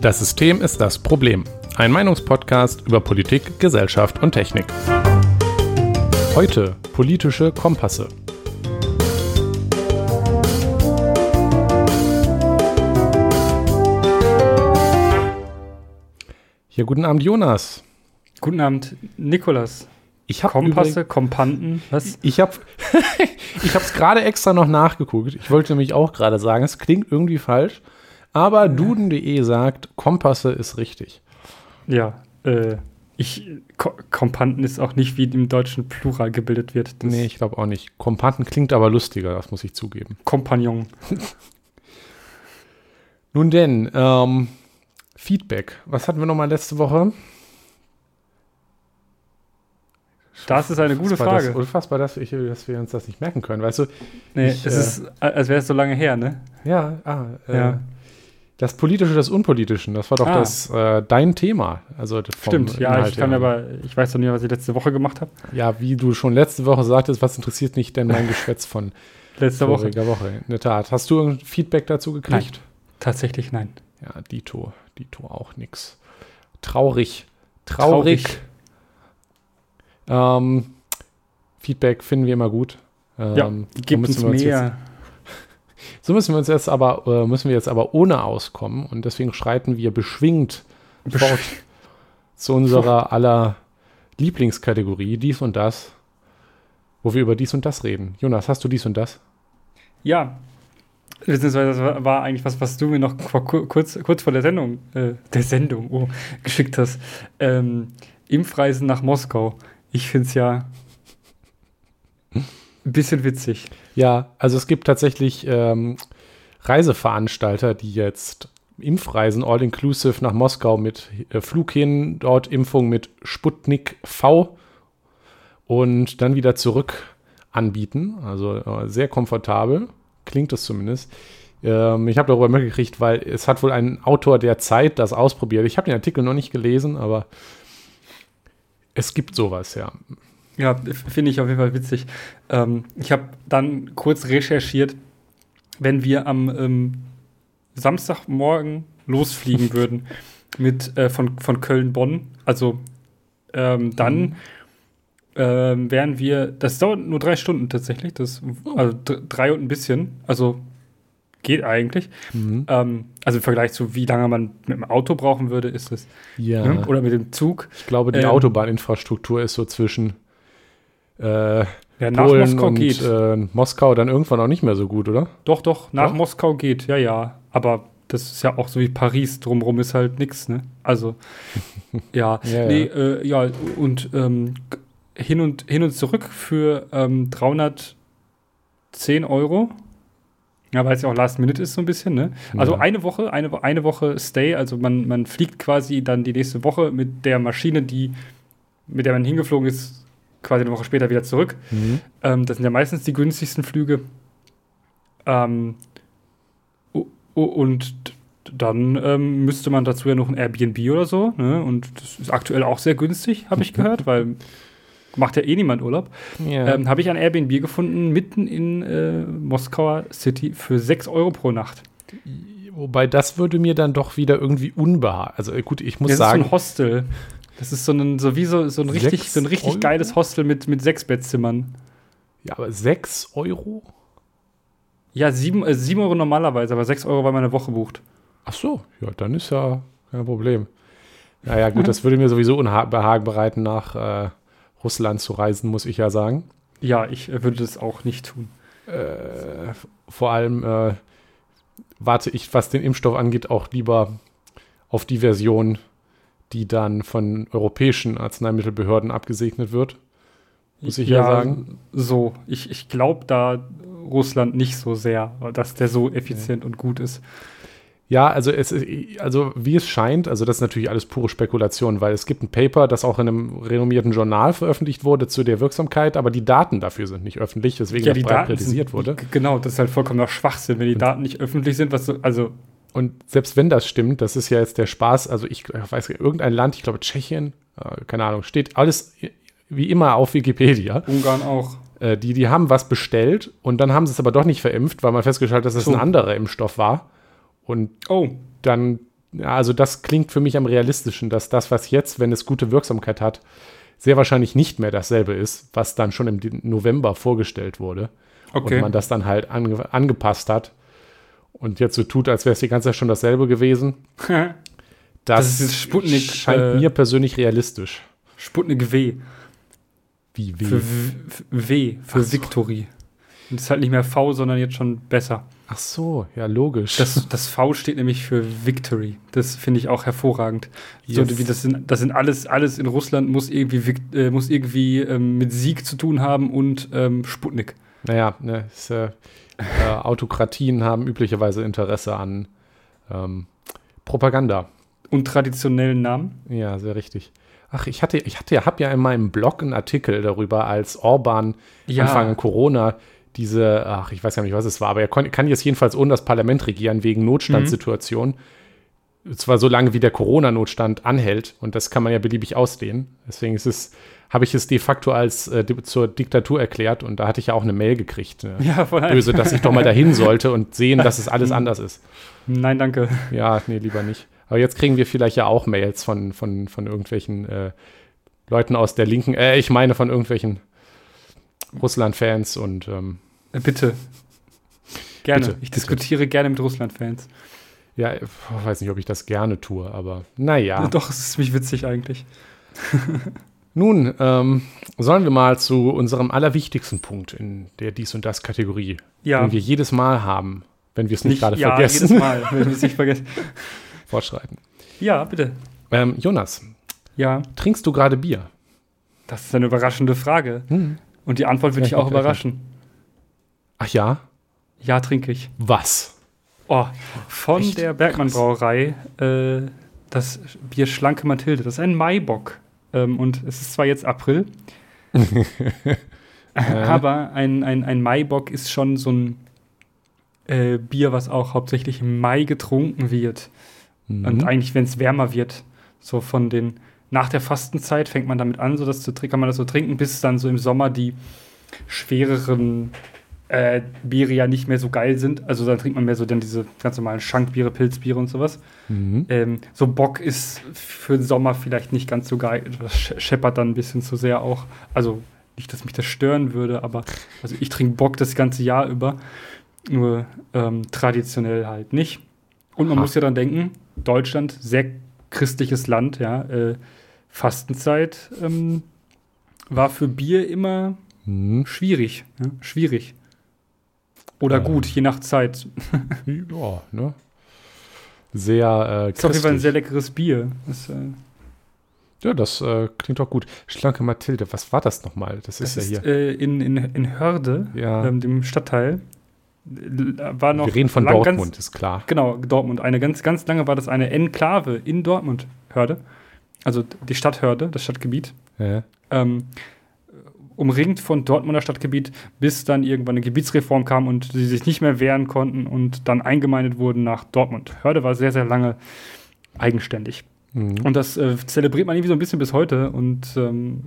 Das System ist das Problem. Ein Meinungspodcast über Politik, Gesellschaft und Technik. Heute politische Kompasse. Ja, guten Abend, Jonas. Guten Abend, Nikolas. Ich habe Kompasse, Kompanten, was? Ich habe ich es gerade extra noch nachgeguckt. Ich wollte nämlich auch gerade sagen, es klingt irgendwie falsch, aber duden.de sagt, Kompasse ist richtig. Ja, äh, ich, Ko Kompanten ist auch nicht, wie im deutschen Plural gebildet wird. Das nee, ich glaube auch nicht. Kompanten klingt aber lustiger, das muss ich zugeben. Kompagnon. Nun denn, ähm, Feedback. Was hatten wir nochmal letzte Woche? Das ist eine gute Frage. Das, unfassbar, dass, ich, dass, wir uns das nicht merken können, weißt du? Nee, ich, es äh, ist, als wäre es so lange her, ne? Ja, ah, äh, ja. Das Politische, das Unpolitische, das war doch ah. das, äh, dein Thema. Also Stimmt, ja, Inhalt ich kann her. aber, ich weiß doch nicht, was ich letzte Woche gemacht habe. Ja, wie du schon letzte Woche sagtest, was interessiert mich denn mein Geschwätz von letzter Woche? Woche? In der Tat. Hast du ein Feedback dazu gekriegt? Nein, tatsächlich nein. Ja, Dito, Dito auch nix. Traurig. Traurig. Traurig. Ähm, Feedback finden wir immer gut. Ähm, ja, gibt uns mehr. So müssen wir uns jetzt aber, äh, müssen wir jetzt aber ohne auskommen und deswegen schreiten wir beschwingt Besch fort zu unserer aller Lieblingskategorie, dies und das, wo wir über dies und das reden. Jonas, hast du dies und das? Ja, beziehungsweise das war eigentlich was, was du mir noch kurz, kurz vor der Sendung, äh, der Sendung, oh, geschickt hast. Ähm, Impfreisen nach Moskau. Ich finde es ja ein bisschen witzig. Ja, also es gibt tatsächlich ähm, Reiseveranstalter, die jetzt Impfreisen all-inclusive nach Moskau mit äh, Flug hin, dort Impfung mit Sputnik V und dann wieder zurück anbieten. Also äh, sehr komfortabel, klingt es zumindest. Ähm, ich habe darüber mitgekriegt, weil es hat wohl ein Autor der Zeit das ausprobiert. Ich habe den Artikel noch nicht gelesen, aber es gibt sowas, ja. Ja, finde ich auf jeden Fall witzig. Ähm, ich habe dann kurz recherchiert, wenn wir am ähm, Samstagmorgen losfliegen würden mit äh, von, von Köln-Bonn, also ähm, dann mhm. ähm, wären wir, das dauert nur drei Stunden tatsächlich, das, oh. also drei und ein bisschen, also geht eigentlich. Mhm. Ähm, also im Vergleich zu wie lange man mit dem Auto brauchen würde, ist es. Ja. Ne? Oder mit dem Zug. Ich glaube, die ähm, Autobahninfrastruktur ist so zwischen äh, ja, nach Polen Moskau und geht. Äh, Moskau dann irgendwann auch nicht mehr so gut, oder? Doch, doch, nach doch? Moskau geht, ja, ja. Aber das ist ja auch so wie Paris, drumherum ist halt nichts, ne? Also, ja. ja, nee, ja. Äh, ja, und ähm, hin, und hin und zurück für ähm, 310 Euro. Ja, weil es ja auch Last Minute ist so ein bisschen, ne? Also ja. eine Woche, eine, eine Woche Stay, also man, man fliegt quasi dann die nächste Woche mit der Maschine, die, mit der man hingeflogen ist, quasi eine Woche später wieder zurück. Mhm. Ähm, das sind ja meistens die günstigsten Flüge. Ähm, und dann ähm, müsste man dazu ja noch ein Airbnb oder so. Ne? Und das ist aktuell auch sehr günstig, habe ich gehört, weil macht ja eh niemand Urlaub. Yeah. Ähm, habe ich ein Airbnb gefunden, mitten in äh, Moskauer City für 6 Euro pro Nacht. Wobei das würde mir dann doch wieder irgendwie unbehagen. Also gut, ich muss das sagen. Das ist so ein Hostel. Das ist so ein, so wie so, so ein richtig, so ein richtig geiles Hostel mit, mit sechs Bettzimmern. Ja, aber sechs Euro? Ja, sieben, äh, sieben Euro normalerweise, aber sechs Euro, weil man eine Woche bucht. Ach so, ja, dann ist ja kein Problem. Naja, gut, das würde mir sowieso Unbehagen bereiten, nach äh, Russland zu reisen, muss ich ja sagen. Ja, ich äh, würde das auch nicht tun. Äh, vor allem äh, warte ich, was den Impfstoff angeht, auch lieber auf die Version die dann von europäischen Arzneimittelbehörden abgesegnet wird. Muss ich ja, ja sagen. So, ich, ich glaube da Russland nicht so sehr, dass der so effizient okay. und gut ist. Ja, also es also wie es scheint, also das ist natürlich alles pure Spekulation, weil es gibt ein Paper, das auch in einem renommierten Journal veröffentlicht wurde zu der Wirksamkeit, aber die Daten dafür sind nicht öffentlich, deswegen ja, die breit kritisiert sind, wurde. Genau, das ist halt vollkommener Schwachsinn, wenn die Daten nicht öffentlich sind, was so, also und selbst wenn das stimmt, das ist ja jetzt der Spaß, also ich weiß nicht, irgendein Land, ich glaube Tschechien, äh, keine Ahnung, steht alles wie immer auf Wikipedia. Ungarn auch. Äh, die, die haben was bestellt und dann haben sie es aber doch nicht verimpft, weil man festgestellt hat, dass es So. ein anderer Impfstoff war. Und Oh, dann, also das klingt für mich am realistischen, dass das, was jetzt, wenn es gute Wirksamkeit hat, sehr wahrscheinlich nicht mehr dasselbe ist, was dann schon im November vorgestellt wurde. okay. Und man das dann halt ange angepasst hat und jetzt so tut, als wäre es die ganze Zeit schon dasselbe gewesen. Das, Das ist Sputnik, scheint äh, mir persönlich realistisch. Sputnik W. Wie, W, für W, für Ach so. Victory. Und das ist halt nicht mehr V, sondern jetzt schon besser. Ach so, ja, logisch. Das, das V steht nämlich für Victory. Das finde ich auch hervorragend. So, Yes. wie das, sind, das sind alles, alles in Russland muss irgendwie, äh, muss irgendwie ähm, mit Sieg zu tun haben und ähm, Sputnik. Naja, ne, ist, äh, äh, Autokratien haben üblicherweise Interesse an ähm, Propaganda. Und traditionellen Namen. Ja, sehr richtig. Ach, ich hatte, ich hatte, habe ja in meinem Blog einen Artikel darüber, als Orban Ja. Anfang Corona diese, ach, ich weiß ja nicht, was es war, aber er kann jetzt jedenfalls ohne das Parlament regieren wegen Notstandssituation. Zwar so lange wie der Corona-Notstand anhält und das kann man ja beliebig ausdehnen. Deswegen ist es, habe ich es de facto als äh, zur Diktatur erklärt und da hatte ich ja auch eine Mail gekriegt. Ne? Ja, von Böse, dass ich doch mal dahin sollte und sehen, dass es alles anders ist. Nein, danke. Ja, nee, lieber nicht. Aber jetzt kriegen wir vielleicht ja auch Mails von, von, von irgendwelchen äh, Leuten aus der Linken, äh, ich meine von irgendwelchen Russland-Fans und ähm, Äh, Bitte. Gerne. Bitte, ich bitte. diskutiere gerne mit Russland-Fans. ja, ich weiß nicht, ob ich das gerne tue, aber naja. Doch, es ist ziemlich witzig eigentlich. Nun, ähm, sollen wir mal zu unserem allerwichtigsten Punkt in der Dies- und Das-Kategorie, Ja. den wir jedes Mal haben, wenn wir es nicht, gerade ja, vergessen, jedes Mal, wenn wir es nicht vergessen. fortschreiten. Ja, bitte. Ähm, Jonas, Ja, trinkst du gerade Bier? das ist eine überraschende Frage. Hm. Und die Antwort würde Ja, ich auch überraschen. Ach ja? Ja, trinke ich. Was? Oh, von Echt? der Bergmann Brauerei äh, das Bier Schlanke Mathilde. Das ist ein Maibock. Ähm, und es ist zwar jetzt April, aber ein, ein, ein Maibock ist schon so ein äh, Bier, was auch hauptsächlich im Mai getrunken wird. Mhm. Und eigentlich, wenn es wärmer wird, so von den, nach der Fastenzeit fängt man damit an, so das zu, kann man das so trinken, bis dann so im Sommer die schwereren äh, Biere ja nicht mehr so geil sind. Also dann trinkt man mehr so dann diese ganz normalen Schankbiere, Pilzbiere und sowas. Mhm. Ähm, so Bock ist für den Sommer vielleicht nicht ganz so geil. Das sch- scheppert dann ein bisschen zu sehr auch. Also nicht, dass mich das stören würde, aber also ich trinke Bock das ganze Jahr über. Nur ähm, traditionell halt nicht. Und man Ha. muss ja dann denken, Deutschland, sehr christliches Land, ja, äh, Fastenzeit ähm, war für Bier immer Mhm. schwierig. Ja, schwierig. Oder Ähm. gut, je nach Zeit. Ja, ne? Sehr äh, Ist auf jeden Fall ein sehr leckeres Bier. Das, äh, Ja, das äh, klingt auch gut. Schlanke Mathilde, was war das nochmal? Das, Das ist ist, ja hier. äh, in, in, in Hörde, Ja. ähm, dem Stadtteil. War noch Wir reden von lang Dortmund, Ganz, ist klar. genau, Dortmund. Eine ganz, ganz lange war das eine Enklave in Dortmund, Hörde. Also die Stadt Hörde, das Stadtgebiet. Ja. Ähm, umringt von Dortmunder Stadtgebiet, bis dann irgendwann eine Gebietsreform kam und sie sich nicht mehr wehren konnten und dann eingemeindet wurden nach Dortmund. Hörde war sehr, sehr lange eigenständig. Mhm. Und das äh, zelebriert man irgendwie so ein bisschen bis heute. Und ähm,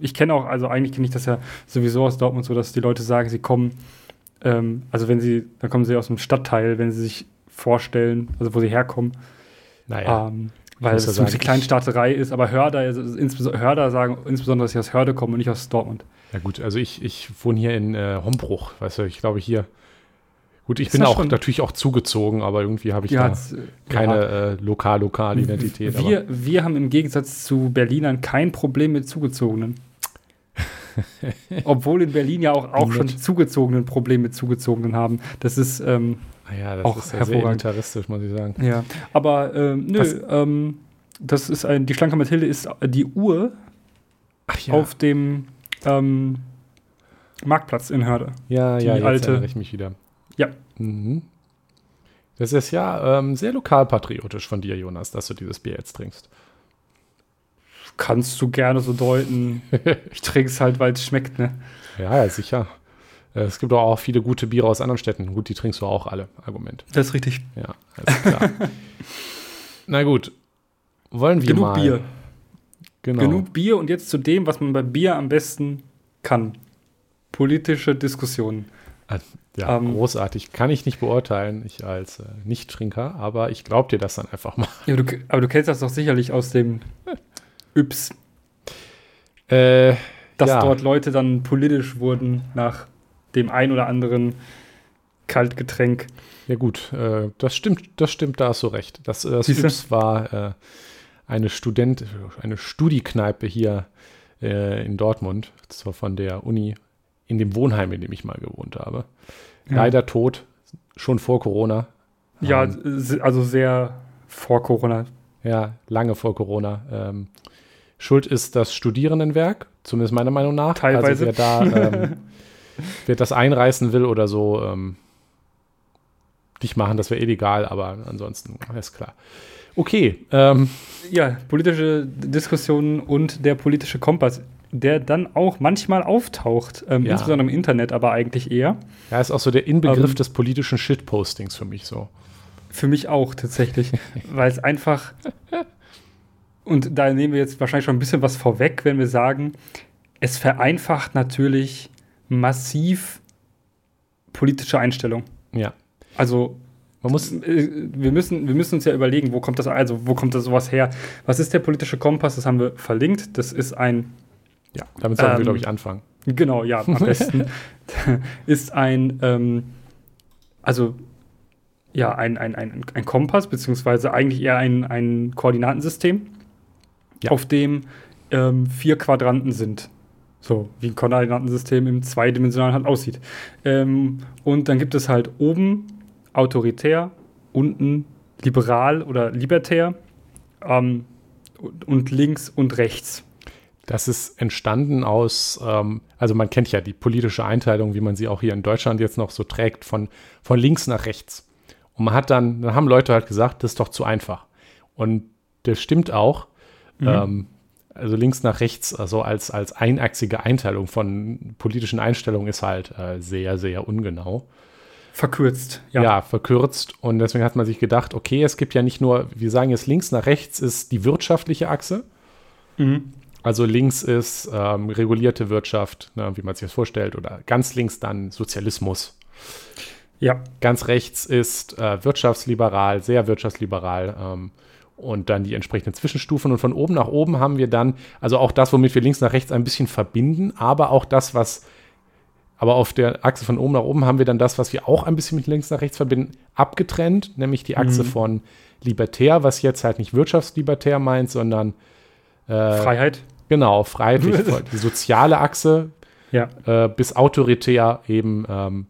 ich kenne auch, also eigentlich kenne ich das ja sowieso aus Dortmund so, dass die Leute sagen, sie kommen, ähm, also wenn sie, dann kommen sie aus dem Stadtteil, wenn sie sich vorstellen, also wo sie herkommen, Naja, ähm, weil es so eine sagen, Kleinstaaterei ist, aber Hörder, also Hörder sagen insbesondere, dass ich aus Hörde komme und nicht aus Dortmund. ja gut, also ich, ich wohne hier in äh, Hombruch, weißt du, ich glaube hier. Gut, ich Ist bin auch schon- natürlich auch zugezogen, aber irgendwie habe ich Ja, da äh, keine ja. äh, Lokal-Lokal-Identität. Wir, wir haben im Gegensatz zu Berlinern kein Problem mit Zugezogenen. Obwohl in Berlin ja auch, auch schon Zugezogenen Probleme mit Zugezogenen haben. Das ist, ähm, aber naja, das auch ist ja sehr hervorragend. militaristisch, muss ich sagen. ja. Aber ähm, nö, Was- ähm, das ist ein, die Schlanke Mathilde ist die Uhr ja, auf dem ähm, Marktplatz in Hörde. ja, die ja, jetzt alte- erinnere ich mich wieder. Ja. Mhm. Das ist ja ähm, sehr lokalpatriotisch von dir, Jonas, dass du dieses Bier jetzt trinkst. Kannst du gerne so deuten. ich trinke es halt, weil es schmeckt, ne? Ja, ja, sicher. Äh, Es gibt auch, viele gute Biere aus anderen Städten. Gut, die trinkst du auch alle. Argument. Das ist richtig. Ja, alles klar. Na gut. Wollen wir Genug mal. Bier. Genau. Genug Bier und jetzt zu dem, was man bei Bier am besten kann. politische Diskussionen. Ah, ja, ähm, großartig. Kann ich nicht beurteilen, ich als äh, Nicht-Trinker, aber ich glaube dir das dann einfach mal. Ja, du, aber du kennst das doch sicherlich aus dem Yps. Äh, dass ja. dort Leute dann politisch wurden nach dem ein oder anderen Kaltgetränk. Ja gut, äh, das stimmt, das stimmt, da hast du recht. Das, äh, das Yps war äh, eine Student, eine Studiekneipe hier äh, in Dortmund, zwar von der Uni in dem Wohnheim, in dem ich mal gewohnt habe. Ja. Leider tot, schon vor Corona. Ja, ähm, also sehr vor Corona. Ja, lange vor Corona. Ähm, Schuld ist das Studierendenwerk, zumindest meiner Meinung nach. Teilweise. Also wer da, ähm, wer das einreißen will oder so, ähm, dich machen, das wäre illegal, aber ansonsten ist klar. Okay. Ähm, ja, politische Diskussionen und der politische Kompass der dann auch manchmal auftaucht, ähm, ja. insbesondere im Internet, aber eigentlich eher. Ja, ist auch so der Inbegriff ähm, des politischen Shitpostings für mich so. Für mich auch tatsächlich, weil es einfach und da nehmen wir jetzt wahrscheinlich schon ein bisschen was vorweg, wenn wir sagen, es vereinfacht natürlich massiv politische Einstellung. Ja. Also man muss, äh, wir müssen, wir müssen uns ja überlegen, wo kommt das, also wo kommt das sowas her? Was ist der politische Kompass? Das haben wir verlinkt. Das ist ein ja, damit sollten ähm, wir, glaube ich, anfangen. Genau, ja, am besten. ist ein, ähm, also ja, ein, ein, ein, ein Kompass, beziehungsweise eigentlich eher ein, ein Koordinatensystem, ja. auf dem ähm, vier Quadranten sind. So, wie ein Koordinatensystem im zweidimensionalen halt aussieht. Ähm, und dann gibt es halt oben autoritär, unten liberal oder libertär ähm, und links und rechts. Das ist entstanden aus, ähm, also man kennt ja die politische Einteilung, wie man sie auch hier in Deutschland jetzt noch so trägt, von, von links nach rechts. Und man hat dann, dann haben Leute halt gesagt, das ist doch zu einfach. Und das stimmt auch. Mhm. Ähm, also links nach rechts, also als, als einachsige Einteilung von politischen Einstellungen ist halt äh, sehr, sehr ungenau. Verkürzt, ja. Ja, verkürzt. Und deswegen hat man sich gedacht, okay, es gibt ja nicht nur, wir sagen jetzt links nach rechts ist die wirtschaftliche Achse. Mhm. Also links ist ähm, regulierte Wirtschaft, ne, wie man sich das vorstellt, oder ganz links dann Sozialismus. Ja. Ganz rechts ist äh, wirtschaftsliberal, sehr wirtschaftsliberal. Ähm, und dann die entsprechenden Zwischenstufen. Und von oben nach oben haben wir dann, also auch das, womit wir links nach rechts ein bisschen verbinden, aber auch das, was, aber auf der Achse von oben nach oben haben wir dann das, was wir auch ein bisschen mit links nach rechts verbinden, abgetrennt, nämlich die Achse mhm. von libertär, was jetzt halt nicht wirtschaftslibertär meint, sondern äh, Freiheit. Genau, freiheitlich. die soziale Achse ja. äh, bis autoritär eben ähm,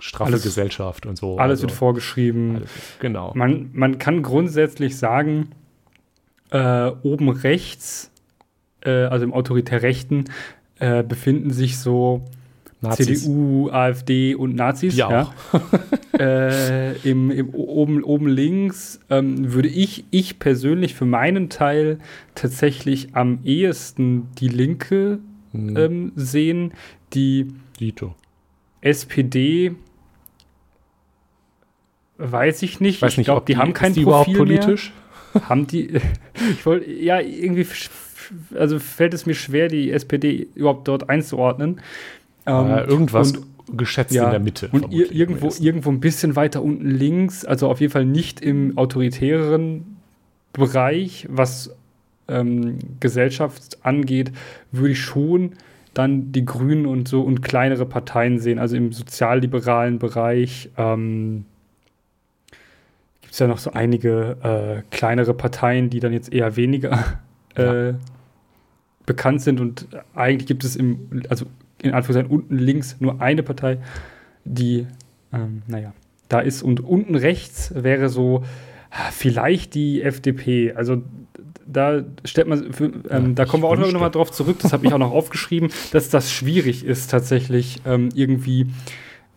straffe alles, Gesellschaft und so. Alles also, wird vorgeschrieben. Alles, genau. Man, man kann grundsätzlich sagen, äh, oben rechts, äh, also im autoritär Rechten, äh, befinden sich so Nazis. CDU, AfD und Nazis. Ja. ja. äh, im, im, oben, oben links ähm, würde ich, ich persönlich für meinen Teil tatsächlich am ehesten die Linke hm. ähm, sehen. Die Dito. SPD weiß ich nicht. Weiß ich glaube, die, die, haben kein die Profil politisch? Mehr. haben die? ich wollte ja irgendwie also fällt es mir schwer, die SPD überhaupt dort einzuordnen. Ähm, äh, irgendwas und, geschätzt ja, in der Mitte. Und irgendwo, irgendwo ein bisschen weiter unten links, also auf jeden Fall nicht im autoritären Bereich, was ähm, Gesellschaft angeht, würde ich schon dann die Grünen und so und kleinere Parteien sehen, also im sozialliberalen Bereich. Ähm, Gibt es ja noch so einige äh, kleinere Parteien, die dann jetzt eher weniger äh, ja. bekannt sind und eigentlich gibt es im, also in Anführungszeichen unten links nur eine Partei, die, ähm, naja, da ist. Und unten rechts wäre so ah, vielleicht die FDP. Also da stellt man, für, ähm, ja, da kommen wir auch noch mal drauf zurück, das habe ich auch noch aufgeschrieben, dass das schwierig ist, tatsächlich ähm, irgendwie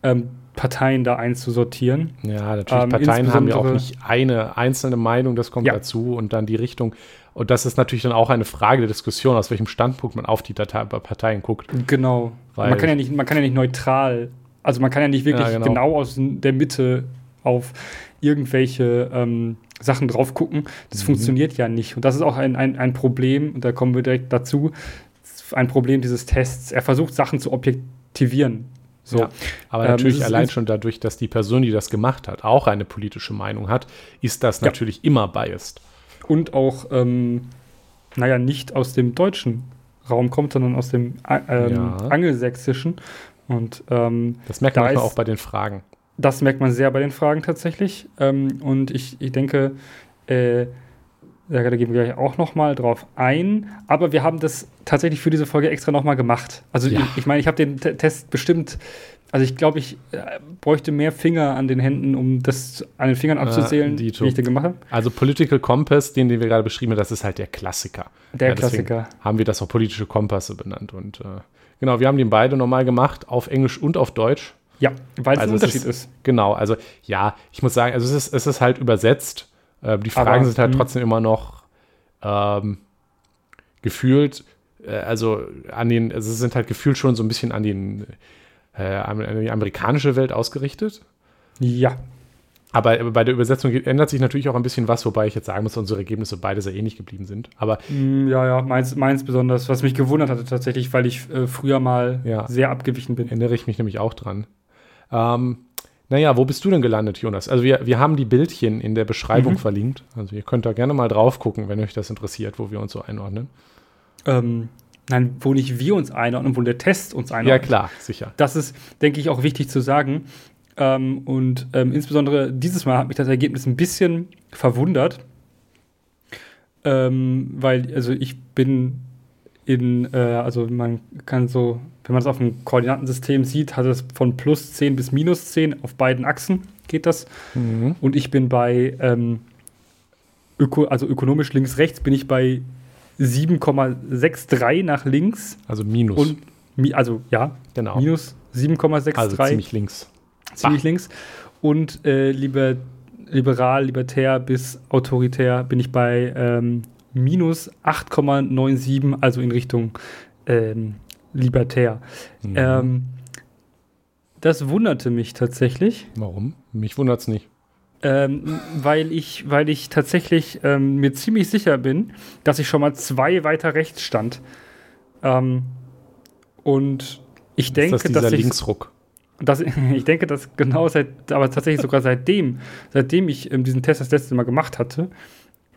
ähm, Parteien da einzusortieren. Ja, natürlich. Ähm, Parteien haben ja auch nicht eine einzelne Meinung, das kommt ja. dazu und dann die Richtung. Und das ist natürlich dann auch eine Frage der Diskussion, aus welchem Standpunkt man auf die Datei Parteien guckt. Genau. man kann ja nicht, man kann ja nicht neutral, also man kann ja nicht wirklich ja, genau. genau. aus der Mitte auf irgendwelche ähm, Sachen drauf gucken. Das mhm. funktioniert ja nicht. Und das ist auch ein, ein, ein Problem, und da kommen wir direkt dazu, ein Problem dieses Tests. Er versucht Sachen zu objektivieren. So. Ja, aber ähm, natürlich allein schon dadurch, dass die Person, die das gemacht hat, auch eine politische Meinung hat, ist das natürlich ja. immer biased. Und auch, ähm, naja, nicht aus dem deutschen Raum kommt, sondern aus dem äh, ähm, ja. angelsächsischen. Und ähm, das merkt man da auch bei den Fragen. Das merkt man sehr bei den Fragen tatsächlich. Ähm, und ich, ich denke, äh, da gehen wir gleich auch noch mal drauf ein. Aber wir haben das tatsächlich für diese Folge extra noch mal gemacht. Also ja. ich, ich meine, ich habe den T Test bestimmt, also ich glaube, ich äh, bräuchte mehr Finger an den Händen, um das an den Fingern abzuzählen, äh, wie ich den gemacht habe. Also Political Compass, den, den wir gerade beschrieben haben, das ist halt der Klassiker. Der ja, Klassiker. Haben wir das auch politische Kompasse benannt. Und äh, genau, wir haben den beide nochmal gemacht, auf Englisch und auf Deutsch. Ja, weil es also ein Unterschied ist, ist, Genau, also ja, ich muss sagen, also es ist, es ist halt übersetzt äh, die Fragen Aber, sind halt hm. trotzdem immer noch ähm, gefühlt, äh, also an den, also es sind halt gefühlt schon so ein bisschen an, den, äh, an die amerikanische Welt ausgerichtet. Ja. Aber bei der Übersetzung ändert sich natürlich auch ein bisschen was, wobei ich jetzt sagen muss, unsere Ergebnisse beide sehr ähnlich geblieben sind. Aber hm, ja, ja, meins, meins besonders, was mich gewundert hatte tatsächlich, weil ich äh, früher mal ja, sehr abgewichen bin. Erinnere ich mich nämlich auch dran. Ähm, naja, wo bist du denn gelandet, Jonas? Also wir, wir haben die Bildchen in der Beschreibung mhm. verlinkt. Also ihr könnt da gerne mal drauf gucken, wenn euch das interessiert, wo wir uns so einordnen. Ähm, nein, wo nicht wir uns einordnen, wo der Test uns einordnet. Ja, klar, sicher. Das ist, denke ich, auch wichtig zu sagen. Ähm, und ähm, insbesondere dieses Mal hat mich das Ergebnis ein bisschen verwundert. Ähm, weil, also ich bin in, äh, also man kann so wenn man es auf dem Koordinatensystem sieht, hat es von plus 10 bis minus 10 auf beiden Achsen geht das. Mhm. Und ich bin bei, ähm, öko, also ökonomisch links-rechts, bin ich bei 7,63 nach links. Also minus. Und, also ja, genau. minus 7,63. Also ziemlich links. Ziemlich bah. links. Und äh, liber, liberal, libertär bis autoritär bin ich bei ähm, minus 8,97, also in Richtung ähm, libertär. Mhm. Ähm, das wunderte mich tatsächlich. Warum? Mich wundert es nicht. Ähm, weil, ich, weil ich tatsächlich ähm, mir ziemlich sicher bin, dass ich schon mal zwei weiter rechts stand. Ähm, und ich ist denke, das dieser dass ich. Linksruck. Das, ich denke, dass genau seit, aber tatsächlich sogar seitdem, seitdem ich ähm, diesen Test das letzte Mal gemacht hatte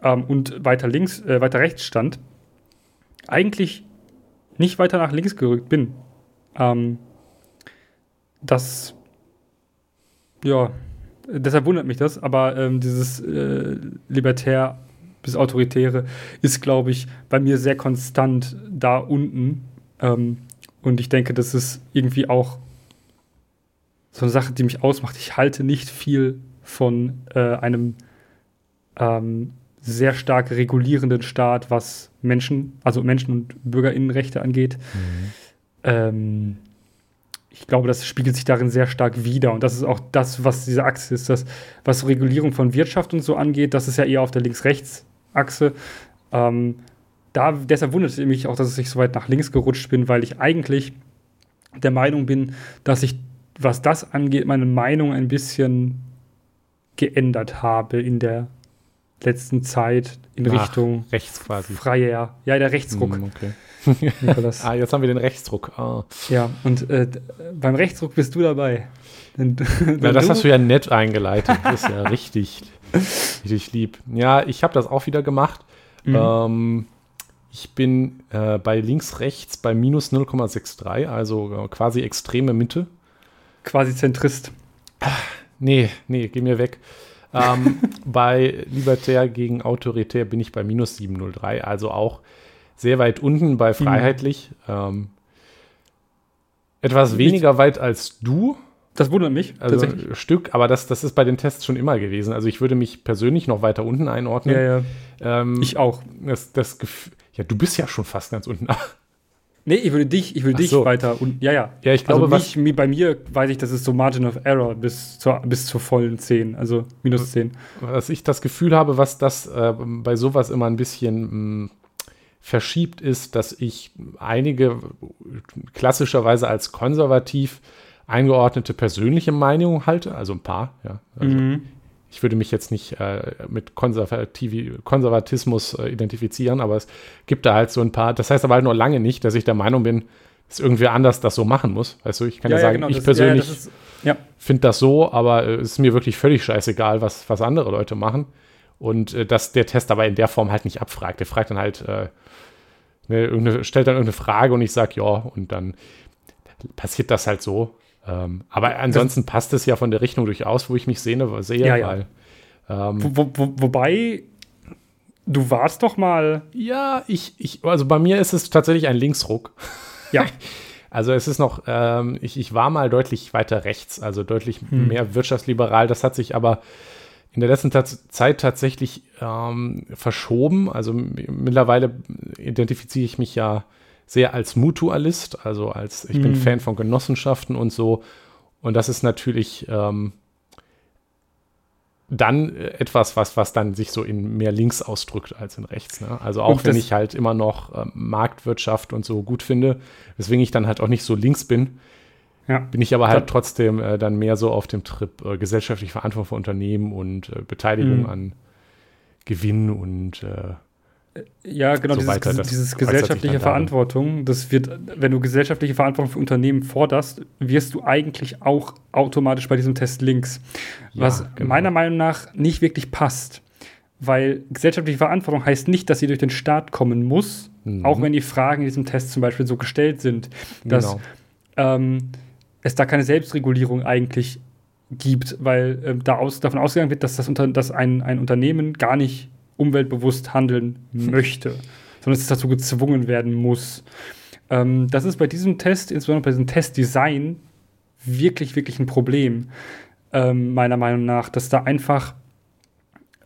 ähm, und weiter links, äh, weiter rechts stand, eigentlich nicht weiter nach links gerückt bin. Ähm, das, ja, deshalb wundert mich das, aber ähm, dieses äh, Libertär bis Autoritäre ist, glaube ich, bei mir sehr konstant da unten. Ähm, und ich denke, das ist irgendwie auch so eine Sache, die mich ausmacht. Ich halte nicht viel von äh, einem ähm, sehr stark regulierenden Staat, was Menschen, also Menschen- und Bürgerinnenrechte angeht. Mhm. Ähm, ich glaube, das spiegelt sich darin sehr stark wider. Und das ist auch das, was diese Achse ist. Das, was Regulierung von Wirtschaft und so angeht, das ist ja eher auf der Links-Rechts-Achse. Ähm, da, deshalb wundert es mich auch, dass ich so weit nach links gerutscht bin, weil ich eigentlich der Meinung bin, dass ich, was das angeht, meine Meinung ein bisschen geändert habe in der letzten Zeit in Ach, Richtung rechts quasi. Freier. Ja, der Rechtsruck. Mm, okay. ah, jetzt haben wir den Rechtsruck. Oh. Ja, und äh, beim Rechtsruck bist du dabei. Denn, ja, das hast du ja nett eingeleitet. Das ist ja richtig, richtig lieb. Ja, ich habe das auch wieder gemacht. Mhm. Ähm, ich bin äh, bei links, rechts bei minus 0,63, also äh, quasi extreme Mitte. Quasi Zentrist. Ach, nee, nee, geh mir weg ähm, bei Libertär gegen Autoritär bin ich bei minus 703, also auch sehr weit unten bei mhm. Freiheitlich. Mhm. Ähm, etwas weniger weit als du. Das wundert mich. Also ein Stück, aber das, das ist bei den Tests schon immer gewesen. Also ich würde mich persönlich noch weiter unten einordnen. Ja, ja. Ähm, ich auch. Das, das ja, du bist ja schon fast ganz unten. Nee, ich würde dich, ich würde dich so. weiter und ja, ja. Ja, ich glaube, also mich, bei mir weiß ich, das ist so Margin of Error bis zur, bis zur vollen 10, also minus 10. Was ich das Gefühl habe, was das äh, bei sowas immer ein bisschen mh, hm, verschiebt, ist, dass ich einige klassischerweise als konservativ eingeordnete persönliche Meinungen halte, also ein paar, ja. Also mhm ich würde mich jetzt nicht äh, mit Konservatismus äh, identifizieren, aber es gibt da halt so ein paar. Das heißt aber halt noch lange nicht, dass ich der Meinung bin, dass irgendwer anders das so machen muss. Weißt du, ich kann ja, ja sagen, genau, ich persönlich ja, ja, finde das so, aber es äh, ist mir wirklich völlig scheißegal, was, was andere Leute machen. Und äh, dass der Test aber in der Form halt nicht abfragt. Der fragt dann halt, äh, ne, stellt dann irgendeine Frage und ich sage ja, und dann passiert das halt so. Ähm, aber ansonsten das, passt es ja von der Richtung durchaus, wo ich mich sehe, sehe ja, weil, ähm, wo, wo, wobei, du warst doch mal. Ja, ich, ich, also bei mir ist es tatsächlich ein Linksruck. Ja. Also es ist noch, ähm, ich, ich war mal deutlich weiter rechts, also deutlich hm. mehr wirtschaftsliberal. Das hat sich aber in der letzten Zeit tatsächlich ähm, verschoben. Also mittlerweile identifiziere ich mich ja sehr als Mutualist, also als ich hm. bin Fan von Genossenschaften und so. Und das ist natürlich ähm, dann äh, etwas, was, was dann sich so in mehr links ausdrückt als in rechts. Ne? Also auch wenn ich halt immer noch äh, Marktwirtschaft und so gut finde, weswegen ich dann halt auch nicht so links bin, ja. bin ich aber halt trotzdem äh, dann mehr so auf dem Trip äh, gesellschaftliche Verantwortung für Unternehmen und äh, Beteiligung mhm. an Gewinn und äh, ja, genau, so dieses, weiter, dieses gesellschaftliche Verantwortung, das wird, wenn du gesellschaftliche Verantwortung für Unternehmen forderst, wirst du eigentlich auch automatisch bei diesem Test links. Ja, was genau. meiner Meinung nach nicht wirklich passt. Weil gesellschaftliche Verantwortung heißt nicht, dass sie durch den Staat kommen muss, mhm. auch wenn die Fragen in diesem Test zum Beispiel so gestellt sind, dass genau. ähm, es da keine Selbstregulierung eigentlich gibt, weil äh, da aus, davon ausgegangen wird, dass, das unter, dass ein, ein Unternehmen gar nicht umweltbewusst handeln möchte, sondern dass es dazu gezwungen werden muss. Ähm, das ist bei diesem Test, insbesondere bei diesem Testdesign, wirklich, wirklich ein Problem, ähm, meiner Meinung nach, dass da einfach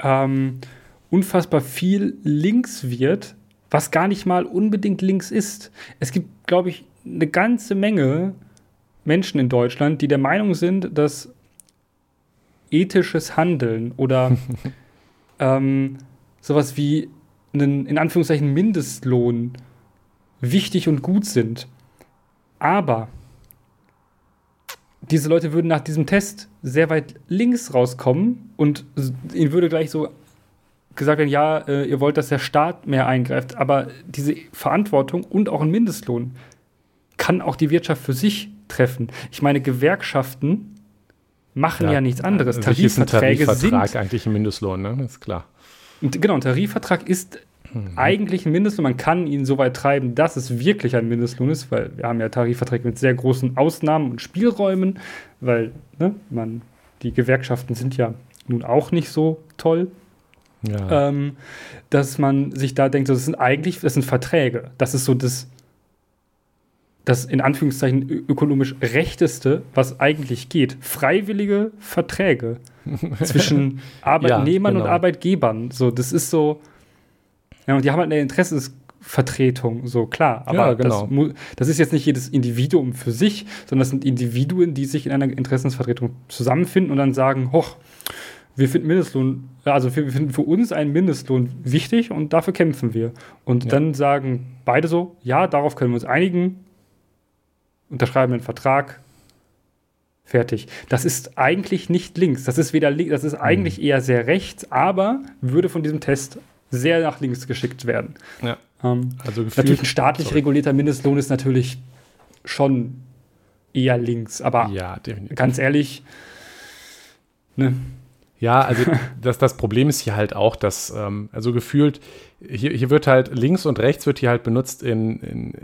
ähm, unfassbar viel links wird, was gar nicht mal unbedingt links ist. Es gibt, glaube ich, eine ganze Menge Menschen in Deutschland, die der Meinung sind, dass ethisches Handeln oder ähm, sowas wie einen, in Anführungszeichen, Mindestlohn wichtig und gut sind. Aber diese Leute würden nach diesem Test sehr weit links rauskommen und ihnen würde gleich so gesagt werden, ja, äh, ihr wollt, dass der Staat mehr eingreift, aber diese Verantwortung und auch ein Mindestlohn kann auch die Wirtschaft für sich treffen. Ich meine, Gewerkschaften machen ja, ja nichts anderes. Tarifverträge ist ein Tarifvertrag sind eigentlich ein Mindestlohn, ne? Das ist klar. Und genau, ein Tarifvertrag ist mhm. eigentlich ein Mindestlohn. Man kann ihn so weit treiben, dass es wirklich ein Mindestlohn ist, weil wir haben ja Tarifverträge mit sehr großen Ausnahmen und Spielräumen, weil ne, man, die Gewerkschaften sind ja nun auch nicht so toll. Ja. Ähm, dass man sich da denkt, das sind eigentlich, das sind Verträge. Das ist so das, das in Anführungszeichen ökonomisch rechteste, was eigentlich geht. Freiwillige Verträge zwischen Arbeitnehmern ja, genau. und Arbeitgebern. So, das ist so. Ja, und die haben halt eine Interessensvertretung, so klar. Aber ja, genau. das, das, ist jetzt nicht jedes Individuum für sich, sondern das sind Individuen, die sich in einer Interessensvertretung zusammenfinden und dann sagen, hoch, wir finden Mindestlohn, also wir finden für uns einen Mindestlohn wichtig und dafür kämpfen wir. Und ja. dann sagen beide so, ja, darauf können wir uns einigen, unterschreiben einen Vertrag, Fertig. Das ist eigentlich nicht links. Das ist weder das ist eigentlich mhm. eher sehr rechts, aber würde von diesem Test sehr nach links geschickt werden. Ja. Ähm, also natürlich ein staatlich sorry. regulierter Mindestlohn ist natürlich schon eher links, aber ja, ganz ehrlich, ne? Ja, also das, das Problem ist hier halt auch, dass, ähm, also gefühlt, hier, hier wird halt links und rechts wird hier halt benutzt in, in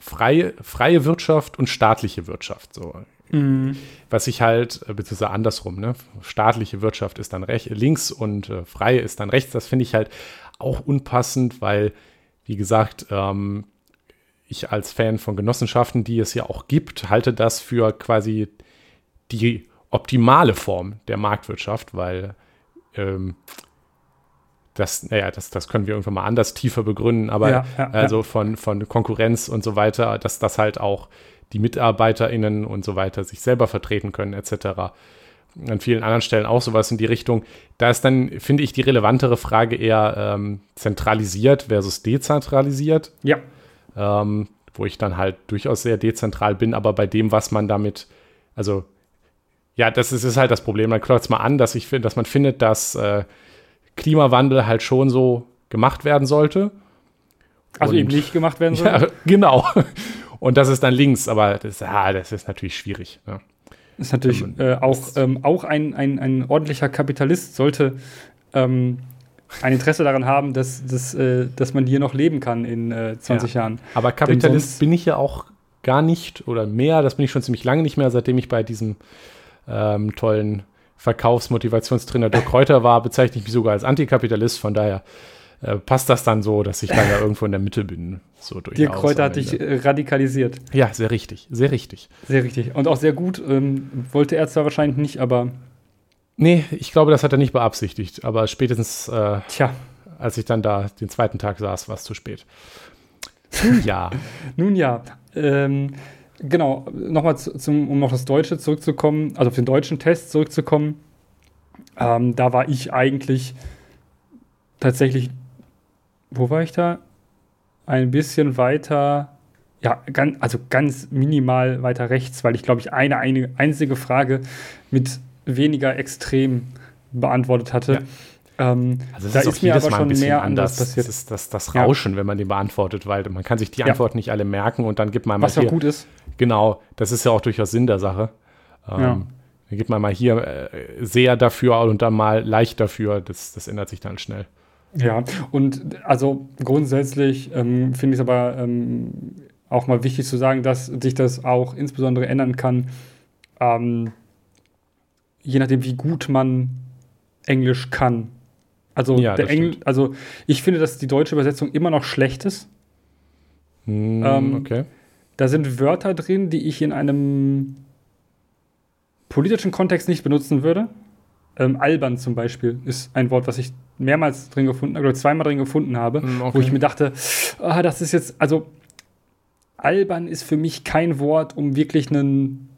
freie, freie Wirtschaft und staatliche Wirtschaft. So. Mhm. Was ich halt, äh, beziehungsweise andersrum, ne? Staatliche Wirtschaft ist dann rechts, links und äh, freie ist dann rechts. Das finde ich halt auch unpassend, weil, wie gesagt, ähm, ich als Fan von Genossenschaften, die es ja auch gibt, halte das für quasi die optimale Form der Marktwirtschaft, weil ähm, das, naja, das, das können wir irgendwann mal anders tiefer begründen, aber ja, ja, also von, von Konkurrenz und so weiter, dass das halt auch die MitarbeiterInnen und so weiter sich selber vertreten können, etc. An vielen anderen Stellen auch sowas in die Richtung. Da ist dann, finde ich, die relevantere Frage eher ähm, zentralisiert versus dezentralisiert. Ja. Ähm, wo ich dann halt durchaus sehr dezentral bin, aber bei dem, was man damit, also ja, das ist, ist halt das Problem. Man klopft es mal an, dass ich finde, dass man findet, dass äh, Klimawandel halt schon so gemacht werden sollte. Also eben nicht gemacht werden soll? Ja, genau. und das ist dann links, aber das, ah, das ist natürlich schwierig. Ja. Das ist natürlich äh, auch, ähm, auch ein, ein, ein ordentlicher Kapitalist sollte ähm, ein Interesse daran haben, dass, dass, äh, dass man hier noch leben kann in äh, 20 ja. Jahren. Aber Kapitalist bin ich ja auch gar nicht oder mehr, das bin ich schon ziemlich lange nicht mehr, seitdem ich bei diesem ähm, tollen Verkaufsmotivationstrainer Dirk Kräuter war, bezeichne ich mich sogar als Antikapitalist, von daher äh, passt das dann so, dass ich dann ja irgendwo in der Mitte bin. So Dirk Kräuter hat dich äh, radikalisiert. Ja, sehr richtig, sehr richtig. Sehr richtig. Und auch sehr gut. Ähm, wollte er zwar wahrscheinlich nicht, aber. Nee, ich glaube, das hat er nicht beabsichtigt. Aber spätestens, äh, Tja. als ich dann da den zweiten Tag saß, war es zu spät. Nun ja. Nun ja. Ähm, genau, nochmal zum, um auf das Deutsche zurückzukommen, also auf den deutschen Test zurückzukommen. Ähm, da war ich eigentlich tatsächlich wo war ich da? Ein bisschen weiter, ja, ganz, also ganz minimal weiter rechts, weil ich glaube ich eine, eine einzige Frage mit weniger extrem beantwortet hatte. Ja. Ähm, also da ist, ist mir aber schon mehr anders passiert. Das ist das, das Rauschen, ja. wenn man die beantwortet, weil man kann sich die Antworten ja. nicht alle merken und dann gibt man mal Was auch gut ist. Genau, das ist ja auch durchaus Sinn der Sache. Ähm, ja. Dann gibt man mal hier äh, sehr dafür und dann mal leicht dafür. Das, das ändert sich dann schnell. Ja, und also grundsätzlich ähm, finde ich es aber ähm, auch mal wichtig zu sagen, dass sich das auch insbesondere ändern kann, ähm, je nachdem, wie gut man Englisch kann. Also, ja, der Engl also ich finde, dass die deutsche Übersetzung immer noch schlecht ist. Mm, okay. Da sind Wörter drin, die ich in einem politischen Kontext nicht benutzen würde. Ähm, albern zum Beispiel ist ein Wort, was ich mehrmals drin gefunden oder zweimal drin gefunden habe, okay. Hm, wo ich mir dachte, ah, das ist jetzt, also albern ist für mich kein Wort, um wirklich einen,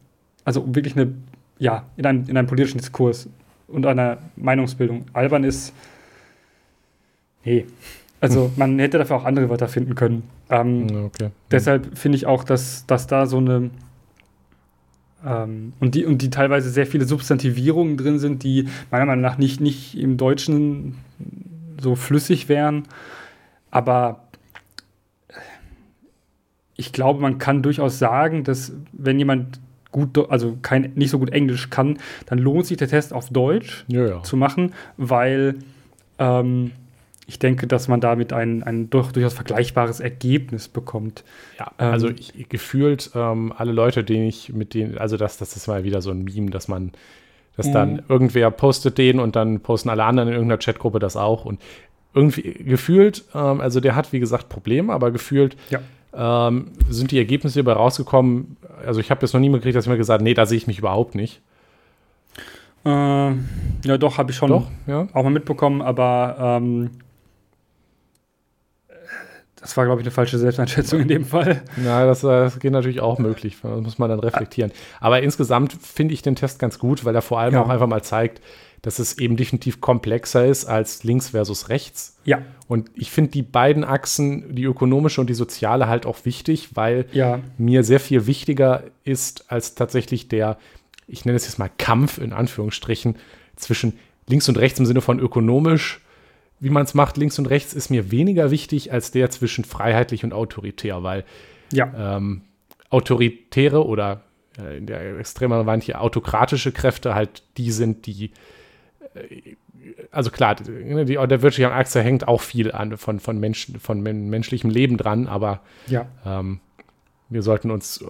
also um wirklich eine, ja, in einem, in einem politischen Diskurs und einer Meinungsbildung. Albern ist, nee. Also man hätte dafür auch andere Wörter finden können. Ähm, hm, okay. Deshalb finde ich auch, dass, dass da so eine ähm, und, die, und die teilweise sehr viele Substantivierungen drin sind, die meiner Meinung nach nicht, nicht im Deutschen so flüssig wären. Aber ich glaube, man kann durchaus sagen, dass wenn jemand gut, also kein, nicht so gut Englisch kann, dann lohnt sich der Test auf Deutsch ja, ja. zu machen, weil ähm, ich denke, dass man damit ein, ein durchaus vergleichbares Ergebnis bekommt. Ja, ähm, also ich, gefühlt ähm, alle Leute, denen ich mit denen, also das, das ist mal wieder so ein Meme, dass man, dass dann mhm. irgendwer postet den und dann posten alle anderen in irgendeiner Chatgruppe das auch und irgendwie gefühlt, ähm, also der hat wie gesagt Probleme, aber gefühlt ja. ähm, sind die Ergebnisse hierbei rausgekommen. Also ich habe jetzt noch nie gekriegt, dass ich mir gesagt, nee, da sehe ich mich überhaupt nicht. Äh, ja, doch, habe ich schon doch, ja. auch mal mitbekommen, aber ähm, das war, glaube ich, eine falsche Selbsteinschätzung in dem Fall. Ja, das, das geht natürlich auch möglich. Das muss man dann reflektieren. Aber insgesamt finde ich den Test ganz gut, weil er vor allem ja. auch einfach mal zeigt, dass es eben definitiv komplexer ist als links versus rechts. Ja. Und ich finde die beiden Achsen, die ökonomische und die soziale, halt auch wichtig, weil ja. mir sehr viel wichtiger ist als tatsächlich der, ich nenne es jetzt mal Kampf in Anführungsstrichen, zwischen links und rechts im Sinne von ökonomisch wie man es macht, links und rechts, ist mir weniger wichtig als der zwischen freiheitlich und autoritär, weil ja. ähm, autoritäre oder äh, in der extremen Variante autokratische Kräfte halt die sind, die äh, also klar, die, der wirtschaftliche Achse hängt auch viel an von, von, Menschen, von menschlichem Leben dran, aber ja. ähm, wir sollten uns,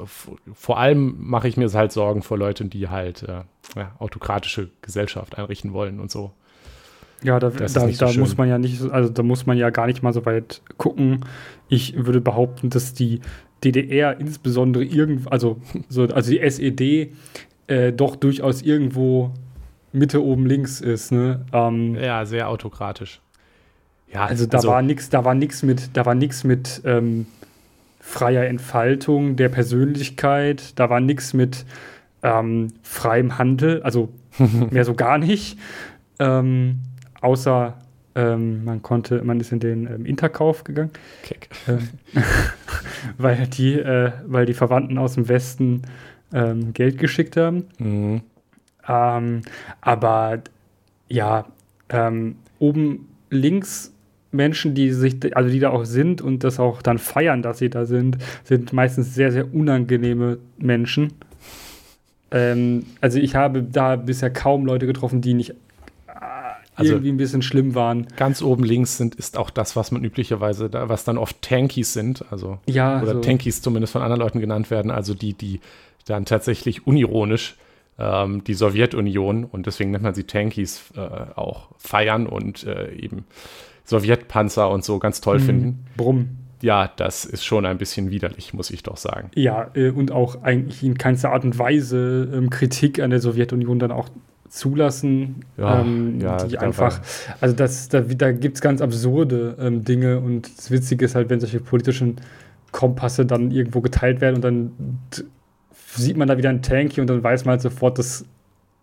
vor allem mache ich mir halt Sorgen vor Leuten, die halt äh, ja, autokratische Gesellschaft einrichten wollen und so. Ja, da, da, so da muss man ja nicht, also da muss man ja gar nicht mal so weit gucken. Ich würde behaupten, dass die DDR insbesondere irgend, also, so, also die SED äh, doch durchaus irgendwo Mitte oben links ist. Ne? Ähm, ja, sehr autokratisch. Ja, also da also, war nichts, da war nichts mit, da war nichts mit ähm, freier Entfaltung der Persönlichkeit, da war nichts mit ähm, freiem Handel, also mehr so gar nicht. Ähm, außer ähm, man konnte, man ist in den ähm, Interkauf gegangen, ähm, weil die, äh, weil die Verwandten aus dem Westen ähm, Geld geschickt haben. Mhm. Ähm, aber ja, ähm, oben links Menschen, die sich, also die da auch sind und das auch dann feiern, dass sie da sind, sind meistens sehr, sehr unangenehme Menschen. Also ich habe da bisher kaum Leute getroffen, die nicht also irgendwie ein bisschen schlimm waren. Ganz oben links sind, ist auch das, was man üblicherweise, da, was dann oft Tankies sind, also ja, oder so. Tankies zumindest von anderen Leuten genannt werden, also die, die dann tatsächlich unironisch ähm, die Sowjetunion und deswegen nennt man sie Tankies äh, auch feiern und äh, eben Sowjetpanzer und so ganz toll mhm. finden. Brumm. Ja, das ist schon ein bisschen widerlich, muss ich doch sagen. Ja, äh, und auch eigentlich in keinster Art und Weise ähm, Kritik an der Sowjetunion dann auch zulassen, ja, ähm, ja, die einfach, also das, da, da gibt es ganz absurde ähm, Dinge und das Witzige ist halt, wenn solche politischen Kompasse dann irgendwo geteilt werden und dann sieht man da wieder ein Tanky und dann weiß man halt sofort, dass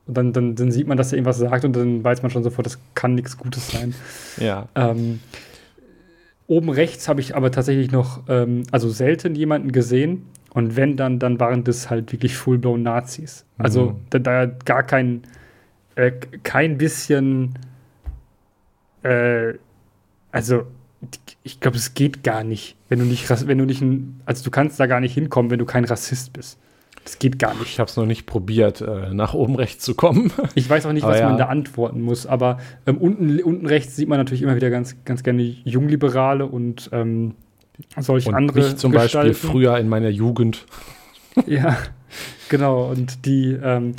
dann, dann, dann sieht man, dass er irgendwas sagt und dann weiß man schon sofort, das kann nichts Gutes sein. Ja. Ähm, oben rechts habe ich aber tatsächlich noch, ähm, also selten jemanden gesehen. Und wenn dann, dann waren das halt wirklich full-blown Nazis. Also mhm. da, da gar kein, äh, kein bisschen, äh, also ich glaube, es geht gar nicht, wenn du nicht, wenn du nicht, ein, also du kannst da gar nicht hinkommen, wenn du kein Rassist bist. Das geht gar nicht. Ich habe es noch nicht probiert, äh, nach oben rechts zu kommen. Ich weiß auch nicht, was ja. man da antworten muss, aber ähm, unten, unten rechts sieht man natürlich immer wieder ganz, ganz gerne Jungliberale und ähm, solche und andere. Ich zum Gestalten. Beispiel früher in meiner Jugend. ja, genau. Und die, ähm,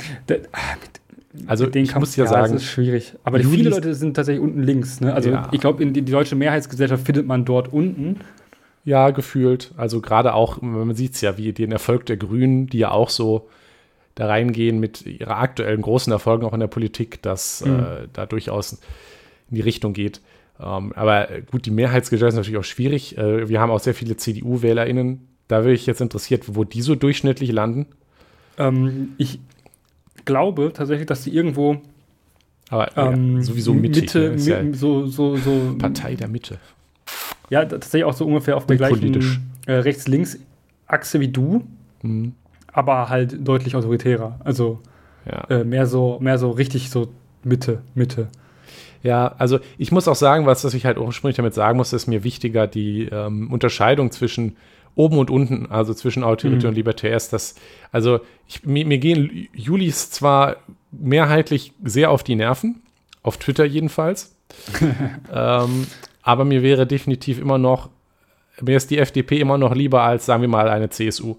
also den ich muss ja, ja sagen, das ist schwierig. Aber Julis, viele Leute sind tatsächlich unten links. Ne? Also ja. ich glaube, die, deutsche Mehrheitsgesellschaft findet man dort unten. Ja, gefühlt. Also gerade auch, man sieht es ja, wie den Erfolg der Grünen, die ja auch so da reingehen mit ihrer aktuellen großen Erfolgen auch in der Politik, dass mhm. äh, da durchaus in die Richtung geht. Ähm, aber gut, die Mehrheitsgesellschaft ist natürlich auch schwierig. Äh, wir haben auch sehr viele CDU-WählerInnen. Da wäre ich jetzt interessiert, wo die so durchschnittlich landen. Ähm, ich glaube tatsächlich, dass sie irgendwo aber ähm, ja, sowieso mittig, Mitte, ne? ja so, so, so Partei der Mitte. Ja, tatsächlich auch so ungefähr auf der gleichen äh, Rechts-Links-Achse wie du, mhm. aber halt deutlich autoritärer. Also ja. äh, mehr so, mehr so richtig so Mitte, Mitte. Ja, also ich muss auch sagen, was, was ich halt ursprünglich damit sagen muss, ist mir wichtiger die ähm, Unterscheidung zwischen oben und unten, also zwischen Autorität mhm. und Libertärs. Das, also ich, mir, mir gehen Julis zwar mehrheitlich sehr auf die Nerven, auf Twitter jedenfalls. ähm, aber mir wäre definitiv immer noch, mir ist die FDP immer noch lieber als, sagen wir mal, eine CSU.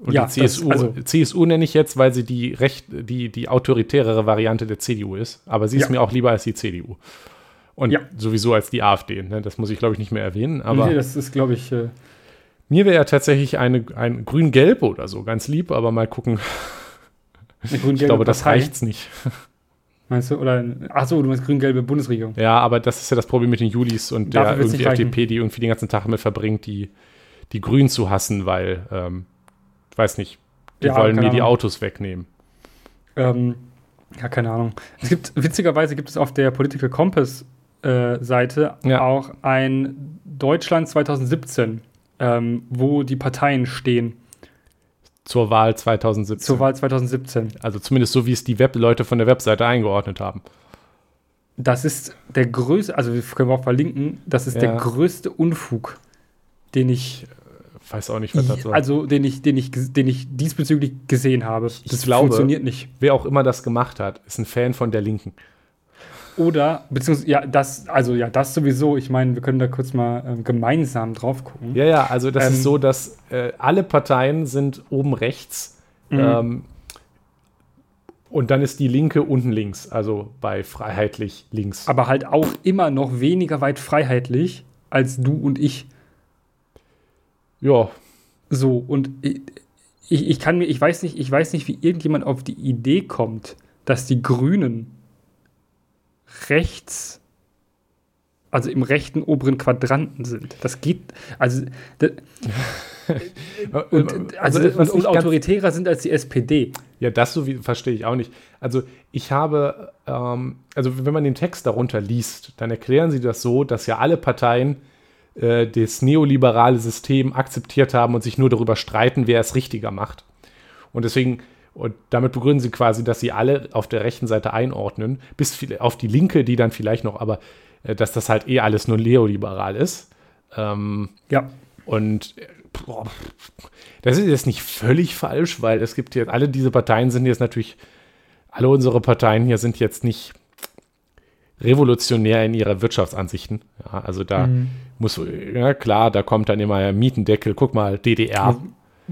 Und ja, die CSU, das, also, CSU nenne ich jetzt, weil sie die recht, die, die autoritärere Variante der CDU ist. Aber sie ist ja. mir auch lieber als die CDU. Und ja. sowieso als die AfD. Ne? Das muss ich, glaube ich, nicht mehr erwähnen. Aber nee, das ist, glaube ich. Äh mir wäre ja tatsächlich eine, ein grün-gelb oder so ganz lieb, aber mal gucken. ich glaube, das reicht's nicht. Meinst du? Oder, achso, du meinst grün-gelbe Bundesregierung. Ja, aber das ist ja das Problem mit den Julis und Dafür der irgendwie FDP, die irgendwie den ganzen Tag damit verbringt, die, die Grünen zu hassen, weil, ähm, weiß nicht, die ja, wollen mir die Autos wegnehmen. Ähm, ja, keine Ahnung. Es gibt, witzigerweise gibt es auf der Political Compass äh, Seite ja. auch ein Deutschland 2017, ähm, wo die Parteien stehen. Zur Wahl 2017. Zur Wahl 2017. Also zumindest so, wie es die Web-Leute von der Webseite eingeordnet haben. Das ist der größte, also wir können wir auch verlinken, das ist ja. der größte Unfug, den ich weiß auch nicht, was das war. Also, den ich, den ich, den ich diesbezüglich gesehen habe. Das ich glaube, funktioniert nicht. Wer auch immer das gemacht hat, ist ein Fan von der Linken. Oder, beziehungsweise, ja, das, also ja, das sowieso. Ich meine, wir können da kurz mal ähm, gemeinsam drauf gucken. Ja, ja, also das ähm, ist so, dass äh, alle Parteien sind oben rechts. Mhm. Ähm, und dann ist die Linke unten links, also bei freiheitlich links. Aber halt auch immer noch weniger weit freiheitlich als du und ich. Ja. So, und ich, ich kann mir, ich weiß nicht, ich weiß nicht, wie irgendjemand auf die Idee kommt, dass die Grünen rechts, also im rechten oberen Quadranten sind. Das geht, also, das, und, also, also und, und autoritärer sind als die SPD. Ja, das so wie, verstehe ich auch nicht. Also ich habe, ähm, also wenn man den Text darunter liest, dann erklären sie das so, dass ja alle Parteien äh, das neoliberale System akzeptiert haben und sich nur darüber streiten, wer es richtiger macht. Und deswegen Und damit begründen sie quasi, dass sie alle auf der rechten Seite einordnen, bis auf die linke, die dann vielleicht noch, aber äh, dass das halt eh alles nur neoliberal ist. Ähm, ja. Und boah, das ist jetzt nicht völlig falsch, weil es gibt jetzt, alle diese Parteien sind jetzt natürlich, alle unsere Parteien hier sind jetzt nicht revolutionär in ihrer Wirtschaftsansichten. Ja, also da mhm. muss, ja klar, da kommt dann immer Mietendeckel, guck mal, DDR.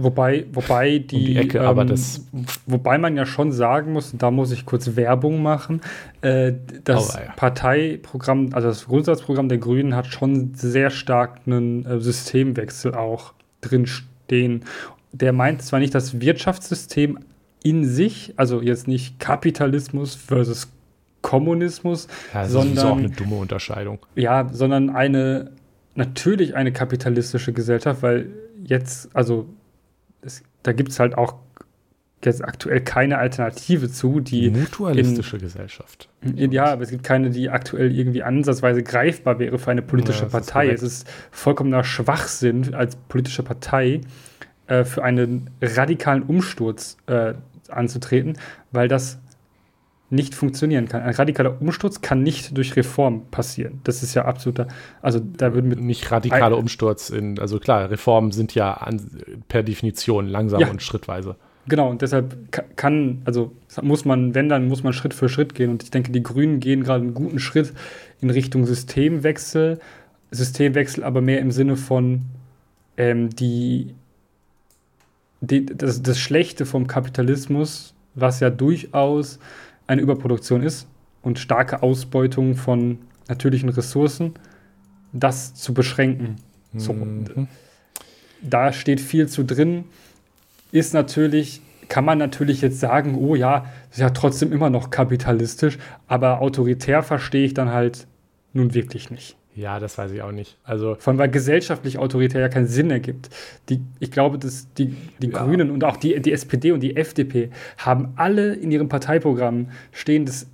Wobei, wobei die, um die Ecke, ähm, aber das wobei man ja schon sagen muss, da muss ich kurz Werbung machen, äh, das oh, ja. Parteiprogramm, also das Grundsatzprogramm der Grünen hat schon sehr stark einen äh, Systemwechsel auch drin stehen. Der meint zwar nicht das Wirtschaftssystem in sich, also jetzt nicht Kapitalismus versus Kommunismus, ja, das sondern ist auch eine dumme Unterscheidung. Ja, sondern eine natürlich eine kapitalistische Gesellschaft, weil jetzt, also es, da gibt es halt auch jetzt aktuell keine Alternative zu, die. Mutualistische in, Gesellschaft. In, ja, aber es gibt keine, die aktuell irgendwie ansatzweise greifbar wäre für eine politische ja, Partei. Ist es ist vollkommener Schwachsinn als politische Partei äh, für einen radikalen Umsturz äh, anzutreten, weil das nicht funktionieren kann. Ein radikaler Umsturz kann nicht durch Reform passieren. Das ist ja absoluter, also da würden wir nicht radikaler Umsturz in, also klar, Reformen sind ja an, per Definition langsam ja. und schrittweise. Genau, und deshalb kann, also muss man, wenn, dann muss man Schritt für Schritt gehen. Und ich denke, die Grünen gehen gerade einen guten Schritt in Richtung Systemwechsel. Systemwechsel aber mehr im Sinne von ähm, die, die das, das Schlechte vom Kapitalismus, was ja durchaus eine Überproduktion ist und starke Ausbeutung von natürlichen Ressourcen, das zu beschränken. Mhm. So, da steht viel zu drin. Ist natürlich, kann man natürlich jetzt sagen, oh ja, ist ja trotzdem immer noch kapitalistisch, aber autoritär verstehe ich dann halt nun wirklich nicht. Ja, das weiß ich auch nicht. Also allem, weil gesellschaftlich autoritär ja keinen Sinn ergibt. Die, ich glaube, dass die, die ja. Grünen und auch die, die SPD und die FDP haben alle in ihrem Parteiprogramm stehen, dass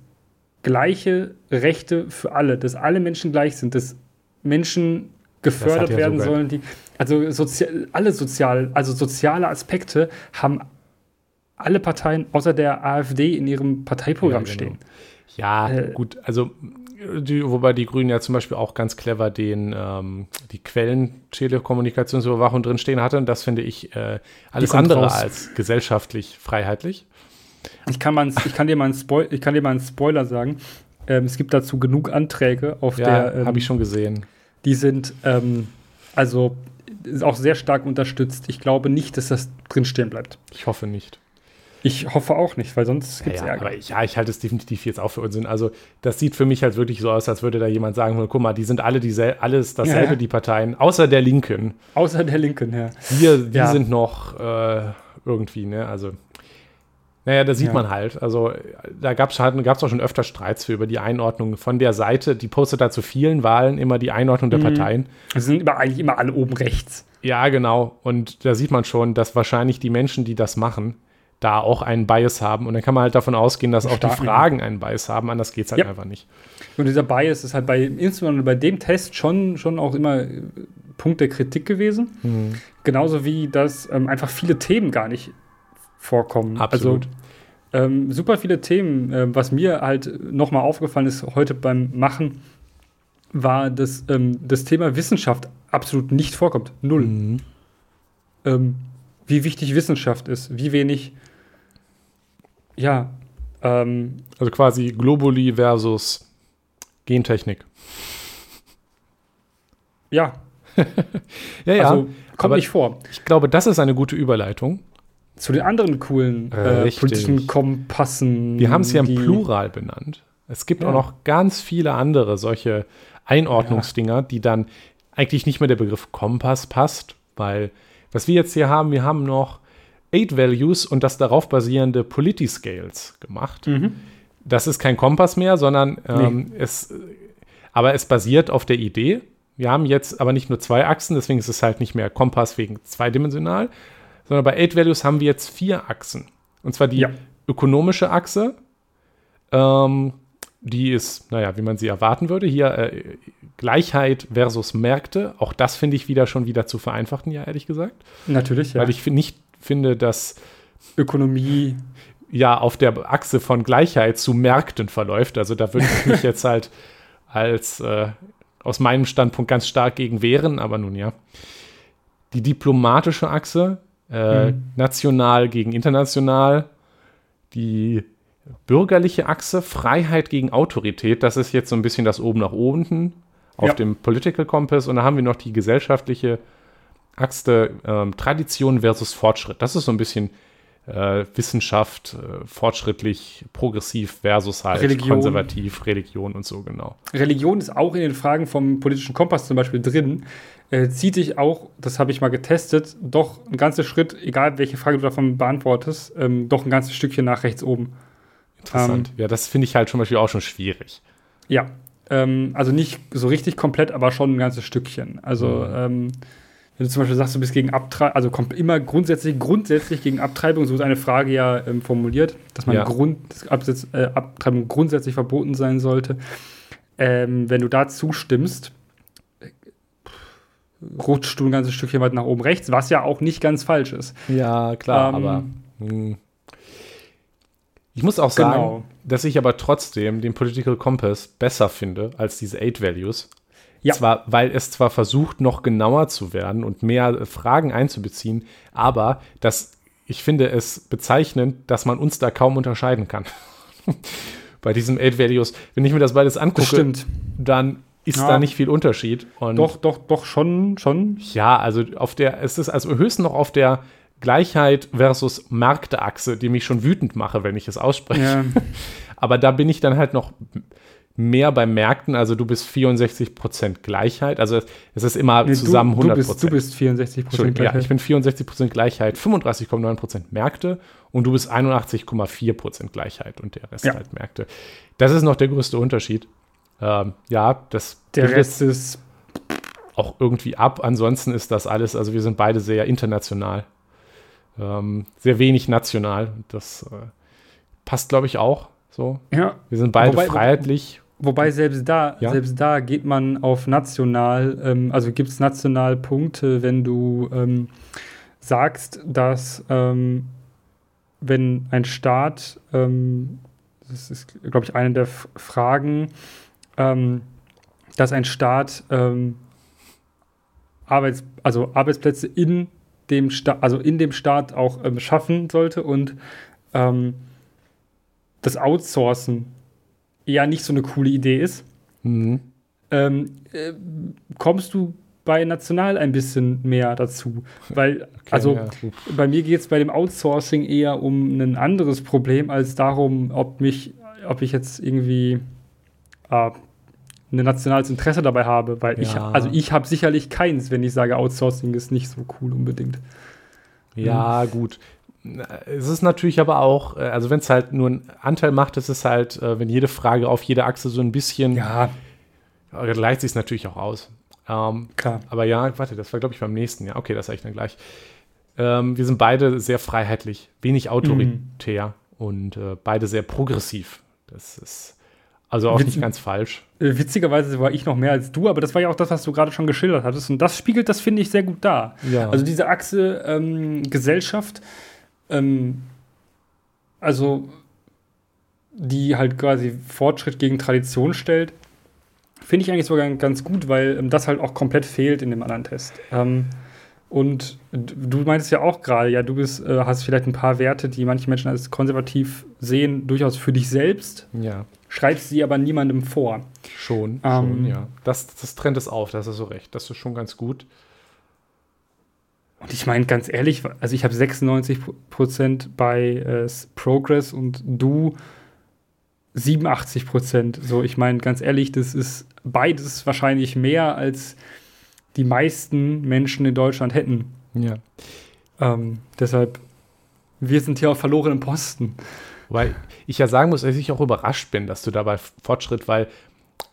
gleiche Rechte für alle, dass alle Menschen gleich sind, dass Menschen gefördert ja werden sollen, die also sozi alle sozial, also soziale Aspekte haben alle Parteien außer der AfD in ihrem Parteiprogramm ja, genau. stehen. Ja, äh, gut, also die, wobei die Grünen ja zum Beispiel auch ganz clever den, ähm, die Quellen Telekommunikationsüberwachung drinstehen hatten. Das finde ich äh, alles andere raus. als gesellschaftlich freiheitlich. Ich kann, mal, ich, kann dir mal einen ich kann dir mal einen Spoiler sagen. Ähm, es gibt dazu genug Anträge auf ja, der. Ähm, habe ich schon gesehen. Die sind ähm, also auch sehr stark unterstützt. Ich glaube nicht, dass das drinstehen bleibt. Ich hoffe nicht. Ich hoffe auch nicht, weil sonst gibt es ja, Ärger. Aber ich, ja, ich halte es definitiv jetzt auch für Unsinn. Also, das sieht für mich halt wirklich so aus, als würde da jemand sagen: guck mal, die sind alle diesel alles dasselbe, ja. die Parteien, außer der Linken. Außer der Linken, ja. Wir, die ja. sind noch äh, irgendwie, ne? Also. Naja, da sieht ja. man halt. Also, da gab es halt, auch schon öfter Streits für über die Einordnung von der Seite. Die postet da zu vielen Wahlen immer die Einordnung der mhm. Parteien. Es sind immer, eigentlich immer alle oben rechts. Ja, genau. Und da sieht man schon, dass wahrscheinlich die Menschen, die das machen, da auch einen Bias haben. Und dann kann man halt davon ausgehen, dass auch die Fragen einen Bias haben. Anders geht es halt ja. einfach nicht. Und dieser Bias ist halt bei, insbesondere bei dem Test schon, schon auch immer äh, Punkt der Kritik gewesen. Mhm. Genauso wie, dass ähm, einfach viele Themen gar nicht vorkommen. Absolut. Also, ähm, super viele Themen. Äh, was mir halt nochmal aufgefallen ist heute beim Machen, war, dass ähm, das Thema Wissenschaft absolut nicht vorkommt. Null. Mhm. Ähm, wie wichtig Wissenschaft ist, wie wenig ja. Ähm, also quasi Globuli versus Gentechnik. Ja. ja, ja. Also kommt nicht vor. Ich glaube, das ist eine gute Überleitung. Zu den anderen coolen äh, politischen Kompassen. Wir haben es ja im Plural benannt. Es gibt ja. auch noch ganz viele andere solche Einordnungsdinger, ja. die dann eigentlich nicht mehr der Begriff Kompass passt, weil was wir jetzt hier haben, wir haben noch Eight Values und das darauf basierende Polity-Scales gemacht. Mhm. Das ist kein Kompass mehr, sondern ähm, nee. es, aber es basiert auf der Idee. Wir haben jetzt aber nicht nur zwei Achsen, deswegen ist es halt nicht mehr Kompass wegen zweidimensional, sondern bei Eight Values haben wir jetzt vier Achsen. Und zwar die ja. ökonomische Achse, ähm, die ist, naja, wie man sie erwarten würde. Hier äh, Gleichheit versus Märkte. Auch das finde ich wieder schon wieder zu vereinfachen, ja, ehrlich gesagt. Natürlich, ja. Weil ich nicht finde, dass Ökonomie. Ja, auf der Achse von Gleichheit zu Märkten verläuft. Also da würde ich mich jetzt halt als äh, aus meinem Standpunkt ganz stark gegen wehren, aber nun ja. Die diplomatische Achse, äh, mhm. national gegen international, die bürgerliche Achse, Freiheit gegen Autorität, das ist jetzt so ein bisschen das oben nach unten auf ja. dem Political Compass. Und da haben wir noch die gesellschaftliche Achse, ähm, Tradition versus Fortschritt. Das ist so ein bisschen äh, Wissenschaft, äh, fortschrittlich, progressiv versus halt Religion. konservativ, Religion und so, genau. Religion ist auch in den Fragen vom politischen Kompass zum Beispiel drin. Äh, zieht dich auch, das habe ich mal getestet, doch ein ganzer Schritt, egal welche Frage du davon beantwortest, ähm, doch ein ganzes Stückchen nach rechts oben. Interessant. Ähm, ja, das finde ich halt zum Beispiel auch schon schwierig. Ja, ähm, also nicht so richtig komplett, aber schon ein ganzes Stückchen. Also, mhm. Wenn du zum Beispiel sagst, du bist gegen Abtreibung, also kommt immer grundsätzlich, grundsätzlich gegen Abtreibung, so ist eine Frage ja ähm, formuliert, dass man ja. Grund, Absitz, äh, Abtreibung grundsätzlich verboten sein sollte. Ähm, wenn du da zustimmst, rutschst du ein ganzes Stückchen weit nach oben rechts, was ja auch nicht ganz falsch ist. Ja, klar, ähm, aber. Mh. Hm. Ich muss auch sagen, genau. dass ich aber trotzdem den Political Compass besser finde als diese Eight Values. Ja. Zwar, weil es zwar versucht, noch genauer zu werden und mehr Fragen einzubeziehen, aber das, ich finde es bezeichnend, dass man uns da kaum unterscheiden kann. Bei diesem Eight Values. Wenn ich mir das beides angucke, dann ist ja. da nicht viel Unterschied. Und doch, doch, doch, schon, schon. Ja, also auf der, es ist also höchstens noch auf der Gleichheit versus Marktachse, die mich schon wütend mache, wenn ich es ausspreche. Ja. Aber da bin ich dann halt noch mehr bei Märkten. Also du bist 64% Gleichheit. Also es ist immer nee, zusammen du, 100%. Du bist, du bist 64% Gleichheit. Ja, ich bin 64% Gleichheit, 35,9% Märkte und du bist 81,4% Gleichheit und der Rest ja. halt Märkte. Das ist noch der größte Unterschied. Ähm, ja, das. Der Rest ist auch irgendwie ab. Ansonsten ist das alles, also wir sind beide sehr international. Ähm, sehr wenig national. Das äh, passt, glaube ich, auch so. Ja. Wir sind beide wobei, freiheitlich. Wobei selbst da, ja? selbst da geht man auf national, ähm, also gibt es national Punkte, wenn du ähm, sagst, dass ähm, wenn ein Staat, ähm, das ist, glaube ich, eine der F Fragen, ähm, dass ein Staat ähm, Arbeits also Arbeitsplätze in dem Staat, also in dem Staat auch schaffen sollte und das Outsourcen eher nicht so eine coole Idee ist, mhm. ähm, äh, kommst du bei National ein bisschen mehr dazu. Weil, okay, also ja. bei mir geht es bei dem Outsourcing eher um ein anderes Problem, als darum, ob mich, ob ich jetzt irgendwie äh, ein nationales Interesse dabei habe, weil ja. ich, also ich habe sicherlich keins, wenn ich sage, Outsourcing ist nicht so cool unbedingt. Ja, mhm. gut. Es ist natürlich aber auch, äh, also wenn es halt nur einen Anteil macht, ist es halt, äh, wenn jede Frage auf jede Achse so ein bisschen, ja, gleicht sich es natürlich auch aus. Ähm, Klar. Aber ja, warte, das war glaube ich beim nächsten. Ja, okay, das sage ich dann gleich. Ähm, wir sind beide sehr freiheitlich, wenig autoritär mhm. und äh, beide sehr progressiv. Das ist also auch Witz nicht ganz falsch. Äh, witzigerweise war ich noch mehr als du, aber das war ja auch das, was du gerade schon geschildert hattest. Und das spiegelt das, finde ich, sehr gut dar. Ja. Also diese Achse ähm, Gesellschaft, ähm, also die halt quasi Fortschritt gegen Tradition stellt, finde ich eigentlich sogar ganz gut, weil ähm, das halt auch komplett fehlt in dem anderen Test. Ähm, und du meintest ja auch gerade, ja, du bist, äh, hast vielleicht ein paar Werte, die manche Menschen als konservativ sehen, durchaus für dich selbst. Ja. Schreibst sie aber niemandem vor. Schon, ähm, schon, ja. Das, das trennt es auf, das ist so recht. Das ist schon ganz gut. Und ich meine, ganz ehrlich, also ich habe 96 Prozent bei äh, Progress und du 87 Prozent. So, ich meine, ganz ehrlich, das ist beides wahrscheinlich mehr als die meisten Menschen in Deutschland hätten. Ja. Ähm, deshalb, wir sind hier auf verlorenem Posten. Weil ich ja sagen muss, dass ich auch überrascht bin, dass du dabei Fortschritt, weil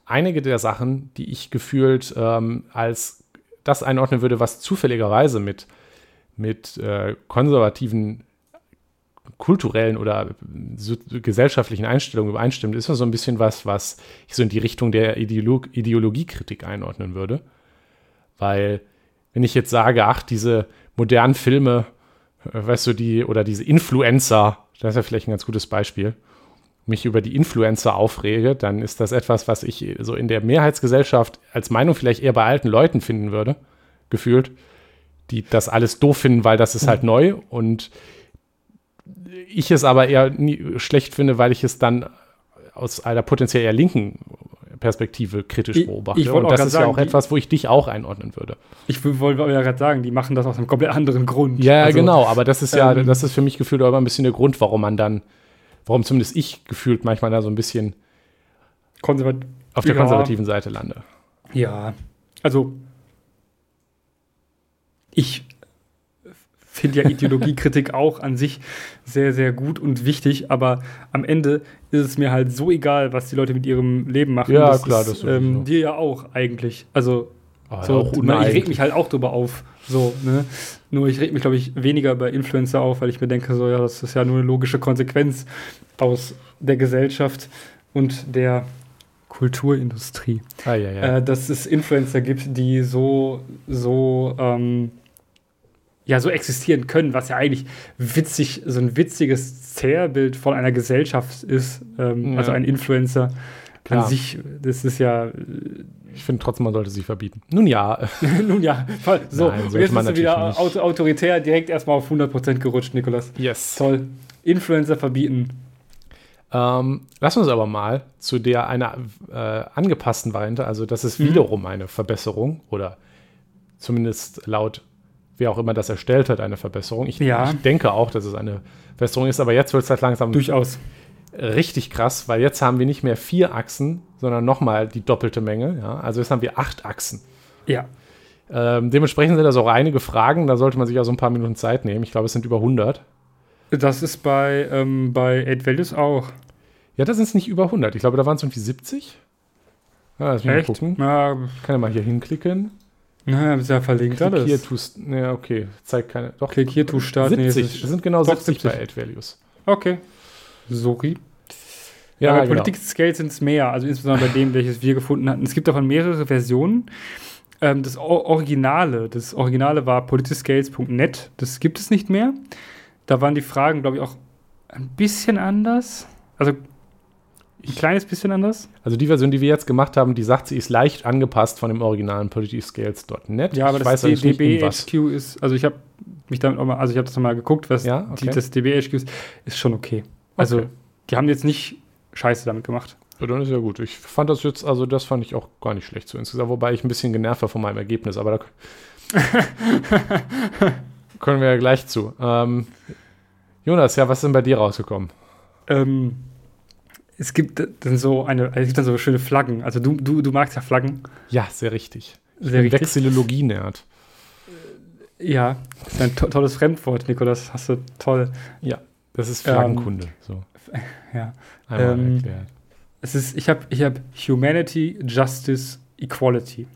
einige der Sachen, die ich gefühlt ähm, als das einordnen würde, was zufälligerweise mit, mit äh, konservativen kulturellen oder gesellschaftlichen Einstellungen übereinstimmt, ist so ein bisschen was, was ich so in die Richtung der Ideolog Ideologiekritik einordnen würde. Weil, wenn ich jetzt sage, ach, diese modernen Filme weißt du, die, oder diese Influencer, das ist ja vielleicht ein ganz gutes Beispiel, mich über die Influencer aufrege, dann ist das etwas, was ich so in der Mehrheitsgesellschaft als Meinung vielleicht eher bei alten Leuten finden würde, gefühlt, die das alles doof finden, weil das ist halt neu und ich es aber eher nie schlecht finde, weil ich es dann aus einer potenziell eher linken Perspektive kritisch Ich- beobachte. ich und das ist ja sagen, auch die- etwas, wo ich dich auch einordnen würde. Ich wollte ja gerade sagen, die machen das aus einem komplett anderen Grund. Ja, Also, genau, aber das ist ja, ähm, das ist für mich gefühlt auch immer ein bisschen der Grund, warum man dann, warum zumindest ich gefühlt manchmal da so ein bisschen auf der Ja. konservativen Seite lande. Ja, also ich finde ja Ideologiekritik auch an sich sehr, sehr gut und wichtig, aber am Ende ist es mir halt so egal, was die Leute mit ihrem Leben machen. Ja, das klar, ist, das ähm, dir ja auch eigentlich. Also Aber so, auch ich, meine, ich reg mich halt auch drüber auf. So, ne? Nur ich reg mich, glaube ich, weniger bei Influencer auf, weil ich mir denke, so, ja, das ist ja nur eine logische Konsequenz aus der Gesellschaft und der Kulturindustrie Ah, ja, ja. äh, dass es Influencer gibt, die so, so, ähm, ja, so existieren können, was ja eigentlich witzig, so ein witziges Zerrbild von einer Gesellschaft ist. Ähm, Ja. Also ein Influencer Klar. an sich, das ist ja, ich finde trotzdem, man sollte sie verbieten. Nun ja, nun ja, voll. so, Nein, und jetzt bist du wieder auto autoritär direkt erstmal auf 100% gerutscht, Nikolas. yes. Toll. Influencer verbieten. Ähm, lass uns aber mal zu der einer äh, angepassten Variante, also das ist Mhm. wiederum eine Verbesserung oder zumindest laut wer auch immer das erstellt hat, eine Verbesserung. Ich, Ja. ich denke auch, dass es eine Verbesserung ist, aber jetzt wird es halt langsam Durchaus. richtig krass, weil jetzt haben wir nicht mehr vier Achsen, sondern nochmal die doppelte Menge. Ja? Also jetzt haben wir acht Achsen. Ja. Ähm, dementsprechend sind das auch einige Fragen, da sollte man sich ja so ein paar Minuten Zeit nehmen. Ich glaube, es sind über 100. Das ist bei, ähm, bei Aid Values auch. Ja, das sind es nicht über 100. Ich glaube, da waren es irgendwie 70. Ja, lass mich mal Echt? gucken. Ja, Ich kann ja mal hier hinklicken. Na, ist ja verlinkt Klick hier, alles. tust. Ja, okay. Zeigt keine. Doch. Klick hier, tu Start. Nee, es 70. ist- Es sind genau doch, 70, 70. bei Aid Values. Okay. Sorry. Ja, Ja, bei genau. Politik Scale sind es mehr, also insbesondere bei dem, welches wir gefunden hatten. Es gibt davon mehrere Versionen. Ähm, das O- Originale, das Originale war politicscales.net, das gibt es nicht mehr. Da waren die Fragen, glaube ich, auch ein bisschen anders. Also ein kleines bisschen anders. Also die Version, die wir jetzt gemacht haben, die sagt, sie ist leicht angepasst von dem originalen politicscales.net. Ja, aber ich das weiß. DBHQ ist, also ich habe mich damit auch mal, also ich habe das nochmal geguckt, was Ja, okay. die, das DBHQ ist, ist schon okay. Also Okay. die haben jetzt nicht Scheiße damit gemacht. Ja, dann ist ja gut. Ich fand das jetzt, also das fand ich auch gar nicht schlecht so insgesamt, wobei ich ein bisschen genervt war von meinem Ergebnis, aber da können wir ja gleich zu. Ähm, Jonas, ja, was ist denn bei dir rausgekommen? Ähm, es gibt dann so eine, es gibt dann so schöne Flaggen. Also du, du, du magst ja Flaggen. Ja, sehr richtig. Sehr richtig. Vexillologie-Nerd. Ja, das ist ein to tolles Fremdwort, Nikolas. Hast du toll. Ja, das ist Ähm, Flaggenkunde. so, Ja. einmal ähm, erklärt. Es ist, ich habe ich hab Humanity, Justice, Equality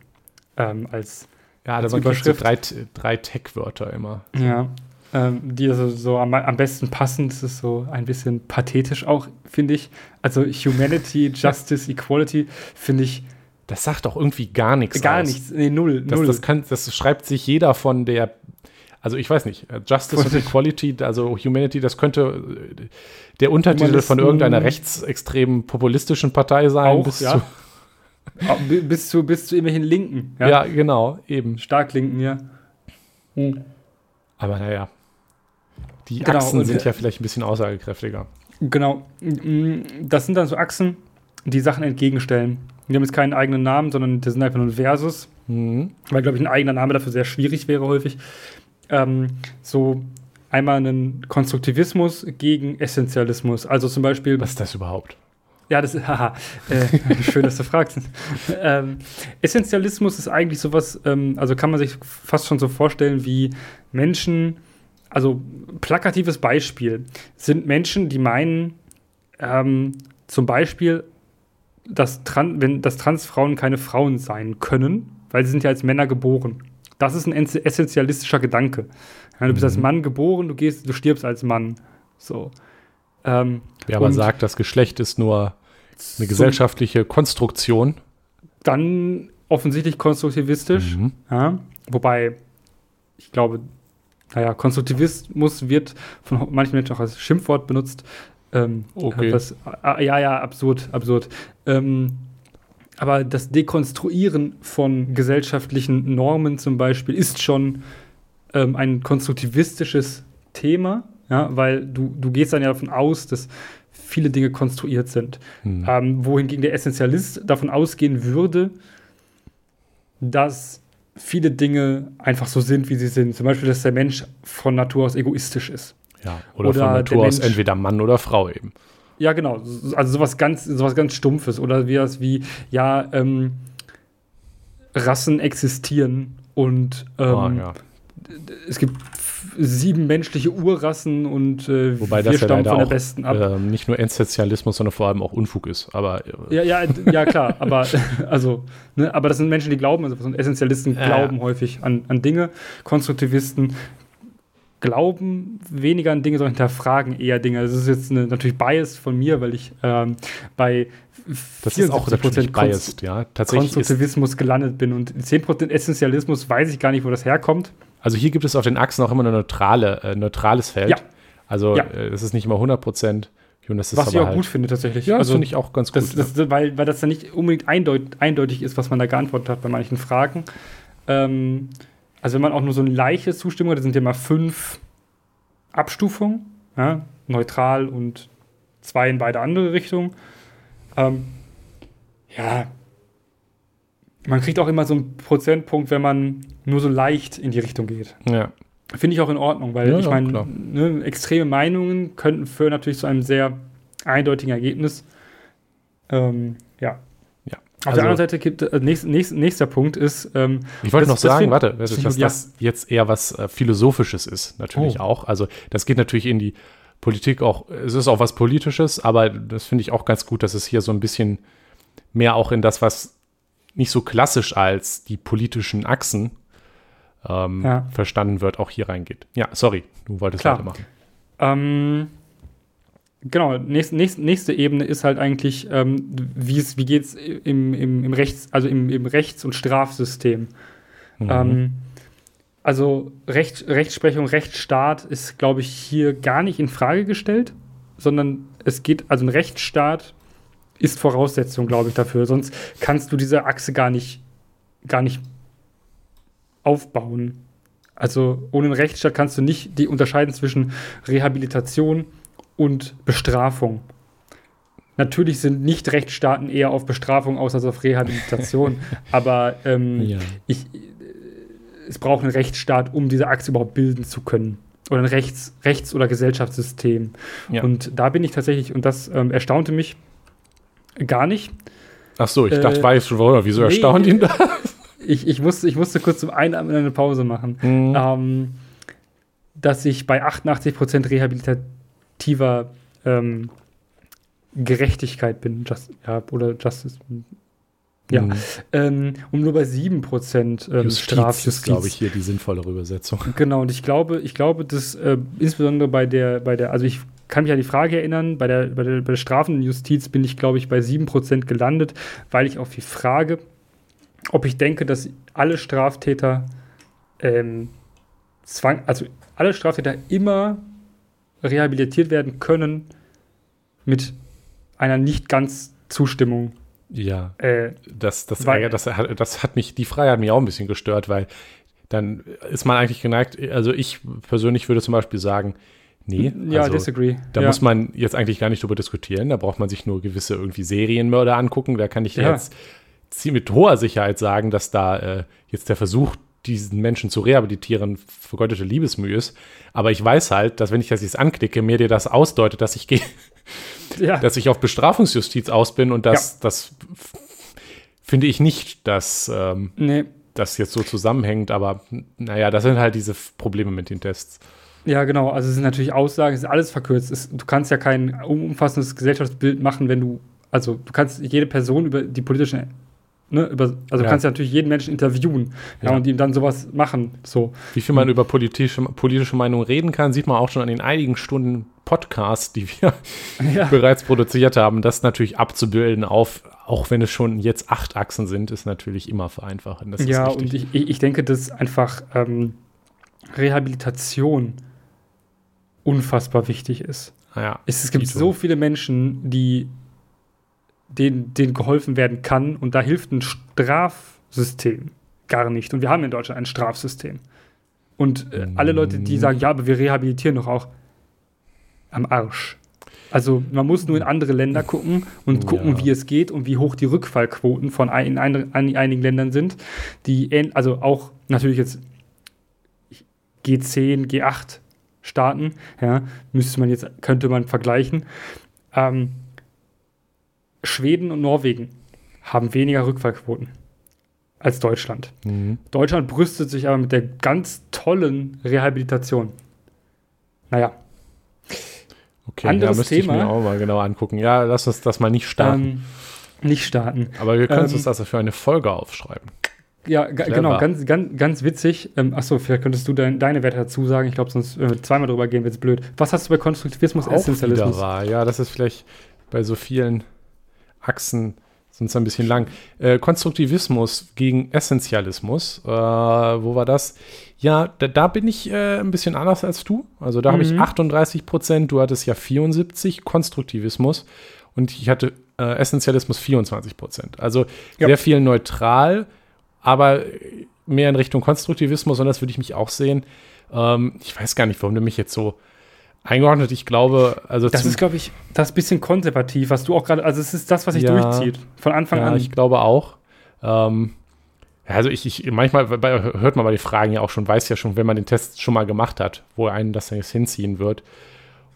ähm, als Ja, da als man kriegt so Überschrift. drei, drei Tech-Wörter immer. Ja. Ähm, die also so am, am besten passen, das ist so ein bisschen pathetisch auch, finde ich. Also Humanity, Justice, Equality finde ich Das sagt auch irgendwie gar nichts gar aus. nichts. Nee, null. Das, null. das, kann, das schreibt sich jeder von der, also ich weiß nicht, äh, Justice und Equality, also Humanity, das könnte äh, der Untertitel von irgendeiner rechtsextremen populistischen Partei sein. Auch, bis ja. zu, bis, zu, bis zu irgendwelchen Linken. ja. genau, eben. Stark Linken, ja. Aber naja, die Genau, Achsen sind ja vielleicht ein bisschen aussagekräftiger. Genau. Mm, Das sind dann so Achsen, die Sachen entgegenstellen. Die haben jetzt keinen eigenen Namen, sondern das sind einfach nur ein Versus, Mhm. weil, glaube ich, ein eigener Name dafür sehr schwierig wäre häufig. Ähm, so einmal einen Konstruktivismus gegen Essentialismus. Also zum Beispiel Was ist das überhaupt? Ja, das ist, haha, äh, schön, dass du fragst. Ähm, Essentialismus ist eigentlich sowas, ähm, also kann man sich fast schon so vorstellen, wie Menschen, also plakatives Beispiel, sind Menschen, die meinen, ähm, zum Beispiel, dass, Tran wenn, dass Transfrauen keine Frauen sein können, weil sie sind ja als Männer geboren. Das ist ein ess- essentialistischer Gedanke. Ja, du bist als Mann geboren, du gehst, du stirbst als Mann. So. Ähm, Wer aber sagt, das Geschlecht ist nur eine gesellschaftliche Konstruktion. dann offensichtlich konstruktivistisch. Mhm. Ja? Wobei, ich glaube, naja, Konstruktivismus wird von manchen Menschen auch als Schimpfwort benutzt. Ähm, okay. Was, äh, ja, ja, absurd, absurd. Ähm, aber das Dekonstruieren von gesellschaftlichen Normen zum Beispiel ist schon ähm, ein konstruktivistisches Thema, ja, weil du, du gehst dann ja davon aus, dass viele Dinge konstruiert sind. Hm. Ähm, wohingegen der Essentialist davon ausgehen würde, dass viele Dinge einfach so sind, wie sie sind. Zum Beispiel, dass der Mensch von Natur aus egoistisch ist. Ja, oder, oder von Natur aus entweder Mann oder Frau eben. Ja, genau. Also sowas ganz, sowas ganz Stumpfes. Oder wie das wie, ja, ähm, Rassen existieren und ähm, oh, ja. es gibt sieben menschliche Urrassen und äh, Wobei wir das stammen ja von der auch, besten ab. Äh, nicht nur Essentialismus, sondern vor allem auch Unfug ist. Aber, äh, ja, ja, ja, klar. aber, also, ne, aber das sind Menschen, die glauben, also Essentialisten glauben häufig an, an Dinge. Konstruktivisten glauben weniger an Dinge, sondern hinterfragen eher Dinge. Das ist jetzt eine, natürlich Bias von mir, weil ich ähm, bei das ist auch natürlich biased, ja. Tatsächlich Konstruktivismus gelandet bin und 10% Essentialismus weiß ich gar nicht, wo das herkommt. Also hier gibt es auf den Achsen auch immer ein neutrale, äh, neutrales Feld. Ja. Also ja. Äh, es ist nicht immer 100 Prozent. was ich auch halt gut finde tatsächlich. Ja, also, finde ich auch ganz gut. Das, das, ja. weil, weil das dann nicht unbedingt eindeutig, eindeutig ist, was man da geantwortet hat bei manchen Fragen. Ähm, also wenn man auch nur so eine leichte Zustimmung hat, das sind ja mal fünf Abstufungen, ja, neutral und zwei in beide andere Richtungen. Ähm, ja, man kriegt auch immer so einen Prozentpunkt, wenn man nur so leicht in die Richtung geht. Ja. Finde ich auch in Ordnung, weil ja, ich meine, ne, extreme Meinungen könnten führen natürlich zu einem sehr eindeutigen Ergebnis. Ähm, ja. ja. Auf also, der anderen Seite gibt äh, nächst, nächst, nächster Punkt ist. Ähm, ich wollte noch sagen, warte, dass ja. das jetzt eher was äh, Philosophisches ist, natürlich oh. auch. Also das geht natürlich in die Politik auch, es ist auch was Politisches, aber das finde ich auch ganz gut, dass es hier so ein bisschen mehr auch in das, was nicht so klassisch als die politischen Achsen ähm, ja. verstanden wird, auch hier reingeht. Ja, sorry, du wolltest Klar. weitermachen. Ähm, genau, nächst, nächst, nächste Ebene ist halt eigentlich, ähm, wie geht es im, im, im Rechts, also im, im Rechts- und Strafsystem. Mhm. Ähm, also Recht, Rechtsprechung, Rechtsstaat ist, glaube ich, hier gar nicht in Frage gestellt, sondern es geht, also ein Rechtsstaat ist Voraussetzung, glaube ich, dafür. Sonst kannst du diese Achse gar nicht, gar nicht aufbauen. Also ohne einen Rechtsstaat kannst du nicht die unterscheiden zwischen Rehabilitation und Bestrafung. Natürlich sind nicht Rechtsstaaten eher auf Bestrafung aus als auf Rehabilitation, aber ähm, ja. ich, es braucht einen Rechtsstaat, um diese Achse überhaupt bilden zu können. Oder ein Rechts-, Rechts oder Gesellschaftssystem. Ja. Und da bin ich tatsächlich, und das ähm, erstaunte mich, Gar nicht. Ach so, ich äh, dachte, jetzt schon, wieso nee, erstaunt ihn das? Ich, ich, musste, ich musste kurz zum Einatmen eine Pause machen. Mhm. Ähm, dass ich bei 88% rehabilitativer ähm, Gerechtigkeit bin. Just, ja, oder Justice. Ja. Mhm. Ähm, und nur bei 7% ähm, Justiz Strafjustiz. glaube ich, hier die sinnvollere Übersetzung. Genau, und ich glaube, ich glaube, dass äh, insbesondere bei der, bei der, also ich kann mich an die Frage erinnern, bei der, bei der, bei der Strafenjustiz bin ich, glaube ich, bei 7% gelandet, weil ich auf die Frage, ob ich denke, dass alle Straftäter ähm, zwang, also alle Straftäter immer rehabilitiert werden können mit einer nicht ganz Zustimmung. Ja, äh, das, das, weil, das, das hat mich, die Freiheit hat mich auch ein bisschen gestört, weil dann ist man eigentlich geneigt, also ich persönlich würde zum Beispiel sagen, Nee, ja, also, disagree. Da ja. muss man jetzt eigentlich gar nicht drüber diskutieren. Da braucht man sich nur gewisse irgendwie Serienmörder angucken. Da kann ich ja. jetzt mit hoher Sicherheit sagen, dass da äh, jetzt der Versuch, diesen Menschen zu rehabilitieren, vergeudete Liebesmühe ist. Aber ich weiß halt, dass wenn ich das jetzt anklicke, mir dir das ausdeutet, dass ich gehe, ja. dass ich auf Bestrafungsjustiz aus bin und das, ja. das finde ich nicht, dass ähm, nee. das jetzt so zusammenhängt. Aber naja, das sind halt diese Probleme mit den Tests. Ja, genau. Also es sind natürlich Aussagen, es ist alles verkürzt. Es, du kannst ja kein umfassendes Gesellschaftsbild machen, wenn du, also du kannst jede Person über die politischen, ne, über, also ja. du kannst ja natürlich jeden Menschen interviewen ja. ja. und ihm dann sowas machen. So. Wie viel man über politische, politische Meinungen reden kann, sieht man auch schon an den einigen Stunden Podcast, die wir bereits produziert haben. Das natürlich abzubilden auf, auch wenn es schon jetzt acht Achsen sind, ist natürlich immer vereinfachend. ja, und ich, ich denke, dass einfach ähm, Rehabilitation unfassbar wichtig ist. Es, es gibt so viele Menschen, die denen, denen geholfen werden kann und da hilft ein Strafsystem gar nicht. Und wir haben in Deutschland ein Strafsystem. Und äh, alle Leute, die sagen, ja, aber wir rehabilitieren doch auch am Arsch. Also man muss nur in andere Länder gucken und gucken, ja. wie es geht und wie hoch die Rückfallquoten von ein, in, ein, in einigen Ländern sind, die also auch natürlich jetzt G10, G8 Staaten, ja, müsste man jetzt, könnte man vergleichen. Ähm, Schweden und Norwegen haben weniger Rückfallquoten als Deutschland. Mhm. Deutschland brüstet sich aber mit der ganz tollen Rehabilitation. Naja. Okay, Anderes da müsste Thema, ich mir auch mal genau angucken. Ja, lass uns das mal nicht starten. Ähm, nicht starten. Aber wir können ähm, uns das für eine Folge aufschreiben. Ja, genau, ganz, ganz, ganz witzig. Ähm, achso, vielleicht könntest du dein, deine Werte dazu sagen. Ich glaube, sonst, wenn wir zweimal drüber gehen, wird es blöd. Was hast du bei Konstruktivismus, auch Essentialismus? Wahr. Ja, das ist vielleicht bei so vielen Achsen sonst ein bisschen lang. Äh, Konstruktivismus gegen Essentialismus. Äh, wo war das? Ja, da, da bin ich äh, ein bisschen anders als du. Also da mhm. habe ich 38 Prozent, du hattest ja 74 Konstruktivismus und ich hatte äh, Essentialismus 24 Prozent. Also ja. sehr viel neutral aber mehr in Richtung Konstruktivismus und das würde ich mich auch sehen. Ähm, ich weiß gar nicht, warum du mich jetzt so eingeordnet. Ich glaube, also das ist, glaube ich, das bisschen konservativ, was du auch gerade, also es ist das, was sich ja, durchzieht von Anfang ja, an. Ich glaube auch. Ähm, also ich, ich manchmal hört man bei den Fragen ja auch schon, weiß ja schon, wenn man den Test schon mal gemacht hat, wo einen das dann jetzt hinziehen wird.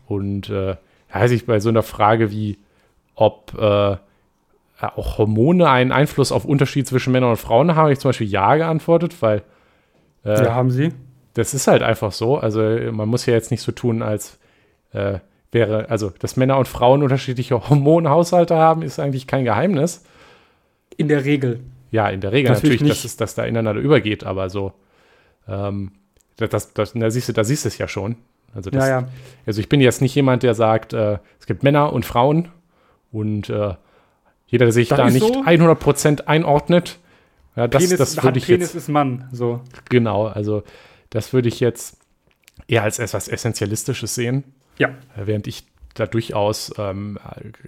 Und äh, weiß ich bei so einer Frage wie, ob äh, auch Hormone einen Einfluss auf Unterschied zwischen Männern und Frauen haben, habe ich zum Beispiel ja geantwortet, weil. Äh, ja, haben sie. Das ist halt einfach so. Also, man muss ja jetzt nicht so tun, als äh, wäre, also, dass Männer und Frauen unterschiedliche Hormonhaushalte haben, ist eigentlich kein Geheimnis. In der Regel. Ja, in der Regel natürlich, natürlich dass es dass da ineinander übergeht, aber so. Ähm, das, das, da, siehst du, da siehst du es ja schon. Also, das, ja, ja. also ich bin jetzt nicht jemand, der sagt, äh, es gibt Männer und Frauen und äh, jeder, der sich das da nicht so. 100% einordnet, ja, das, Penis, das würde ich Penis jetzt. ist Mann, so. Genau, also das würde ich jetzt eher als etwas Essentialistisches sehen. Ja. Äh, während ich da durchaus, ähm,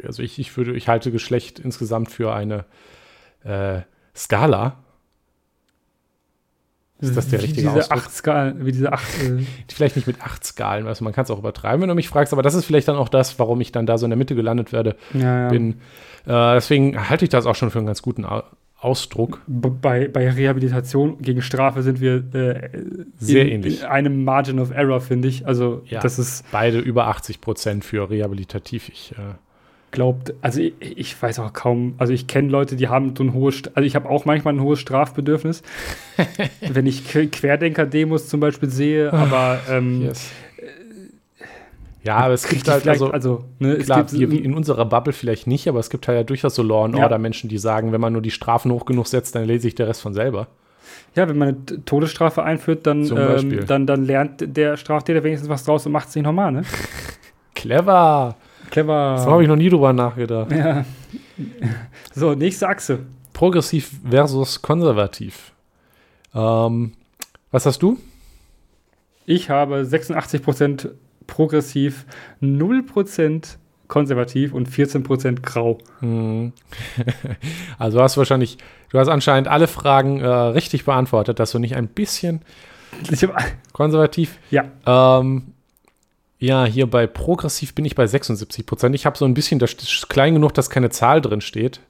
also ich, ich würde, ich halte Geschlecht insgesamt für eine äh, Skala. Ist das der wie richtige diese Ausdruck? Acht Skalen, wie diese acht. Äh vielleicht nicht mit acht Skalen, also man kann es auch übertreiben, wenn du mich fragst, aber das ist vielleicht dann auch das, warum ich dann da so in der Mitte gelandet werde. Ja, ja. Bin äh, deswegen halte ich das auch schon für einen ganz guten Ausdruck. Bei, bei Rehabilitation gegen Strafe sind wir äh, sehr in, ähnlich. In einem Margin of Error, finde ich. Also ja, das ist beide über 80 Prozent für rehabilitativ. Ich äh, glaubt, also ich, ich, weiß auch kaum, also ich kenne Leute, die haben so ein hohes, also ich habe auch manchmal ein hohes Strafbedürfnis, wenn ich Querdenker-Demos zum Beispiel sehe, aber ähm, yes. Ja, aber es gibt halt also, also ne, klar, es gibt, in unserer Bubble vielleicht nicht, aber es gibt halt ja durchaus so Law and Order Menschen, die sagen, wenn man nur die Strafen hoch genug setzt, dann lese ich der Rest von selber. Ja, wenn man eine Todesstrafe einführt, dann, ähm, dann, dann lernt der Straftäter wenigstens was draus und macht es nicht normal, ne? Clever. Clever. So habe ich noch nie drüber nachgedacht. Ja. So, nächste Achse. Progressiv versus konservativ. Ähm, was hast du? Ich habe 86 Prozent progressiv, 0% konservativ und 14% grau. Hm. Also du hast wahrscheinlich, du hast anscheinend alle Fragen äh, richtig beantwortet, dass du nicht ein bisschen konservativ. Ja. Ähm, ja, hier bei progressiv bin ich bei 76% Ich habe so ein bisschen, das ist klein genug, dass keine Zahl drin steht.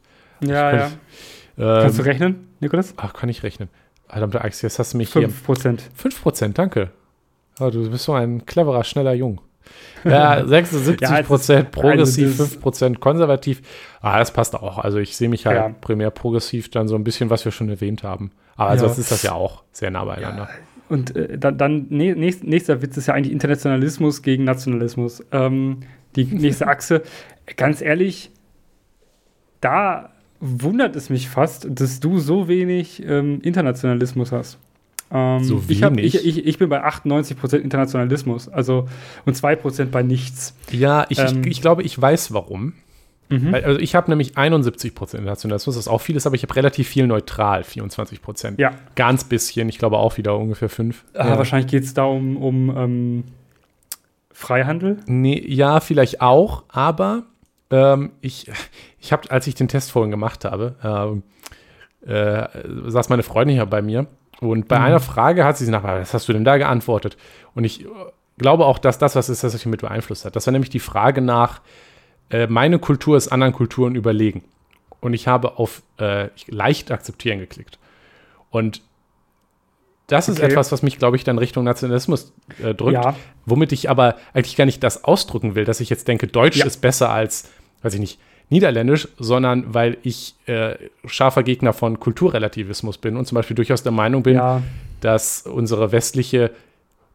Ja, ja. Ähm, Kannst du rechnen, Nikolas? Ach, kann ich rechnen. Verdammte Axt, jetzt hast du mich 5%. hier. 5%. 5%, danke. Oh, du bist so ein cleverer, schneller Jung. Ja, 76 ja, Prozent progressiv, also 5 Prozent konservativ. Ah, das passt auch. Also ich sehe mich halt ja. primär progressiv, dann so ein bisschen, was wir schon erwähnt haben. Aber also ja. ist das ja auch sehr nah beieinander. Und äh, dann, dann nächst, nächster Witz ist ja eigentlich Internationalismus gegen Nationalismus. Ähm, die nächste Achse. Ganz ehrlich, da wundert es mich fast, dass du so wenig ähm, Internationalismus hast. Ähm, so ich, hab, ich, ich, ich, bin bei 98% Internationalismus, also und 2% bei nichts. Ja, ich, ähm, ich, glaube, ich weiß warum. Mhm. Also ich habe nämlich 71 Prozent Nationalismus, das ist auch vieles, aber ich habe relativ viel neutral, 24 Prozent. Ja. Ganz bisschen, ich glaube auch wieder ungefähr 5. Ah, ja. Wahrscheinlich geht es da um, um ähm, Freihandel? Nee, ja, vielleicht auch, aber ähm, ich, ich habe, als ich den Test vorhin gemacht habe, äh, äh, saß meine Freundin hier bei mir und bei mhm. einer Frage hat sie sich nach, was hast du denn da geantwortet? Und ich glaube auch, dass das was ist, das sich damit beeinflusst hat. Das war nämlich die Frage nach, äh, meine Kultur ist anderen Kulturen überlegen. Und ich habe auf äh, leicht akzeptieren geklickt. Und das ist okay. etwas, was mich, glaube ich, dann Richtung Nationalismus äh, drückt, ja. womit ich aber eigentlich gar nicht das ausdrücken will, dass ich jetzt denke, Deutsch ja. ist besser als, weiß ich nicht, Niederländisch, sondern weil ich äh, scharfer Gegner von Kulturrelativismus bin und zum Beispiel durchaus der Meinung bin, ja. dass unsere westliche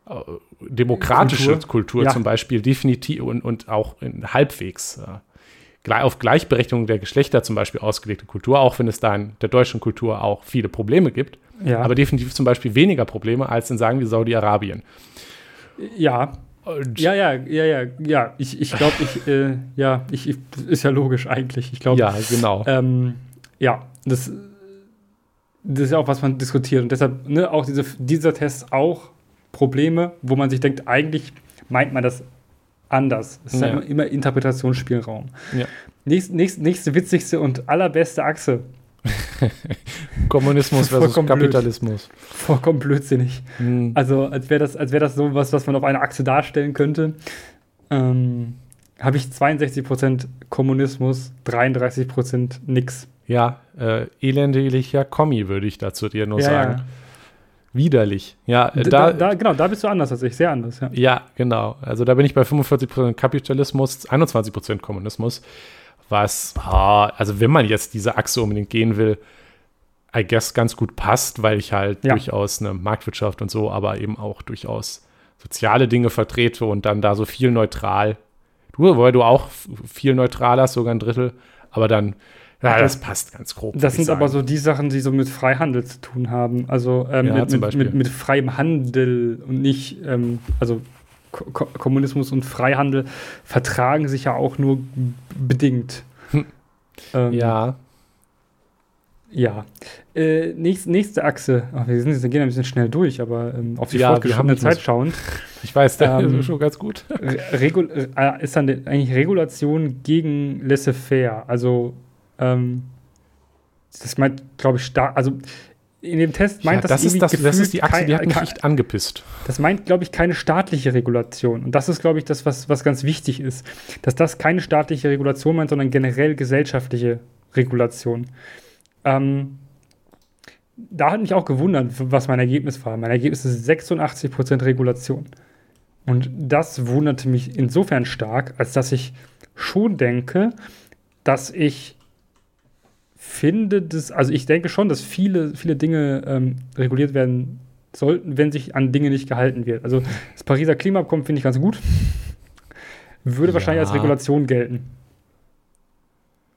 äh, demokratische Kultur, Kultur ja. zum Beispiel definitiv und, und auch halbwegs äh, auf Gleichberechtigung der Geschlechter zum Beispiel ausgelegte Kultur, auch wenn es da in der deutschen Kultur auch viele Probleme gibt, ja. aber definitiv zum Beispiel weniger Probleme als in, sagen wir, Saudi-Arabien. Ja. Und ja, ja, ja, ja, ja. Ich, ich glaube, ich, äh, ja, ich, ich, ist ja logisch eigentlich. Ich glaube. Ja, genau. Ähm, ja, das, das ist ja auch, was man diskutiert. Und deshalb, ne, auch diese, dieser Test auch Probleme, wo man sich denkt, eigentlich meint man das anders. Es ist ja. immer, Interpretationsspielraum. Ja. Nächst, nächst, nächste witzigste und allerbeste Achse. Kommunismus versus Kapitalismus. Blöd. Vollkommen blödsinnig. Mhm. Also, als wäre das, wär das so was, was man auf einer Achse darstellen könnte. Ähm, Habe ich 62% Kommunismus, 33% nix. Ja, äh, elendlicher Kommi, würde ich dazu dir nur ja, sagen. Ja widerlich. Ja, da, da, da, genau, da bist du anders als ich, sehr anders. Ja, ja genau. Also da bin ich bei 45% Kapitalismus, 21% Kommunismus. Was, oh, also wenn man jetzt diese Achse unbedingt gehen will, I guess ganz gut passt, weil ich halt ja. durchaus eine Marktwirtschaft und so, aber eben auch durchaus soziale Dinge vertrete und dann da so viel neutral. Du, weil du auch viel neutral hast, sogar ein Drittel, aber dann ja, das passt ganz grob. Das sind aber so die Sachen, die so mit Freihandel zu tun haben. Also ähm, ja, mit, mit, mit, mit, freiem Handel und nicht, ähm, also Ko Kommunismus und Freihandel vertragen sich ja auch nur bedingt. Hm. Ähm, ja. Ja. Äh, nächst, nächste Achse. Ach, wir, sind, wir gehen ein bisschen schnell durch, aber ähm, auf die ja, fortgeschrittene Zeit schauend. Ich weiß, das ähm, ist schon ganz gut. Regul äh, ist dann eigentlich Regulation gegen laissez-faire. Also ähm, das meint, glaube ich, stark. Also in dem Test meint ja, das, das ist das, das ist die Achse, die hat mich echt angepisst. Das meint, glaube ich, keine staatliche Regulation. Und das ist, glaube ich, das, was, was ganz wichtig ist. Dass das keine staatliche Regulation meint, sondern generell gesellschaftliche Regulation. Ähm, da hat mich auch gewundert, was mein Ergebnis war. Mein Ergebnis ist 86% Regulation. Und das wunderte mich insofern stark, als dass ich schon denke, dass ich finde das, also ich denke schon, dass viele, viele Dinge ähm, reguliert werden sollten, wenn sich an Dinge nicht gehalten wird. Also das Pariser Klimaabkommen finde ich ganz gut. Würde ja. wahrscheinlich als Regulation gelten.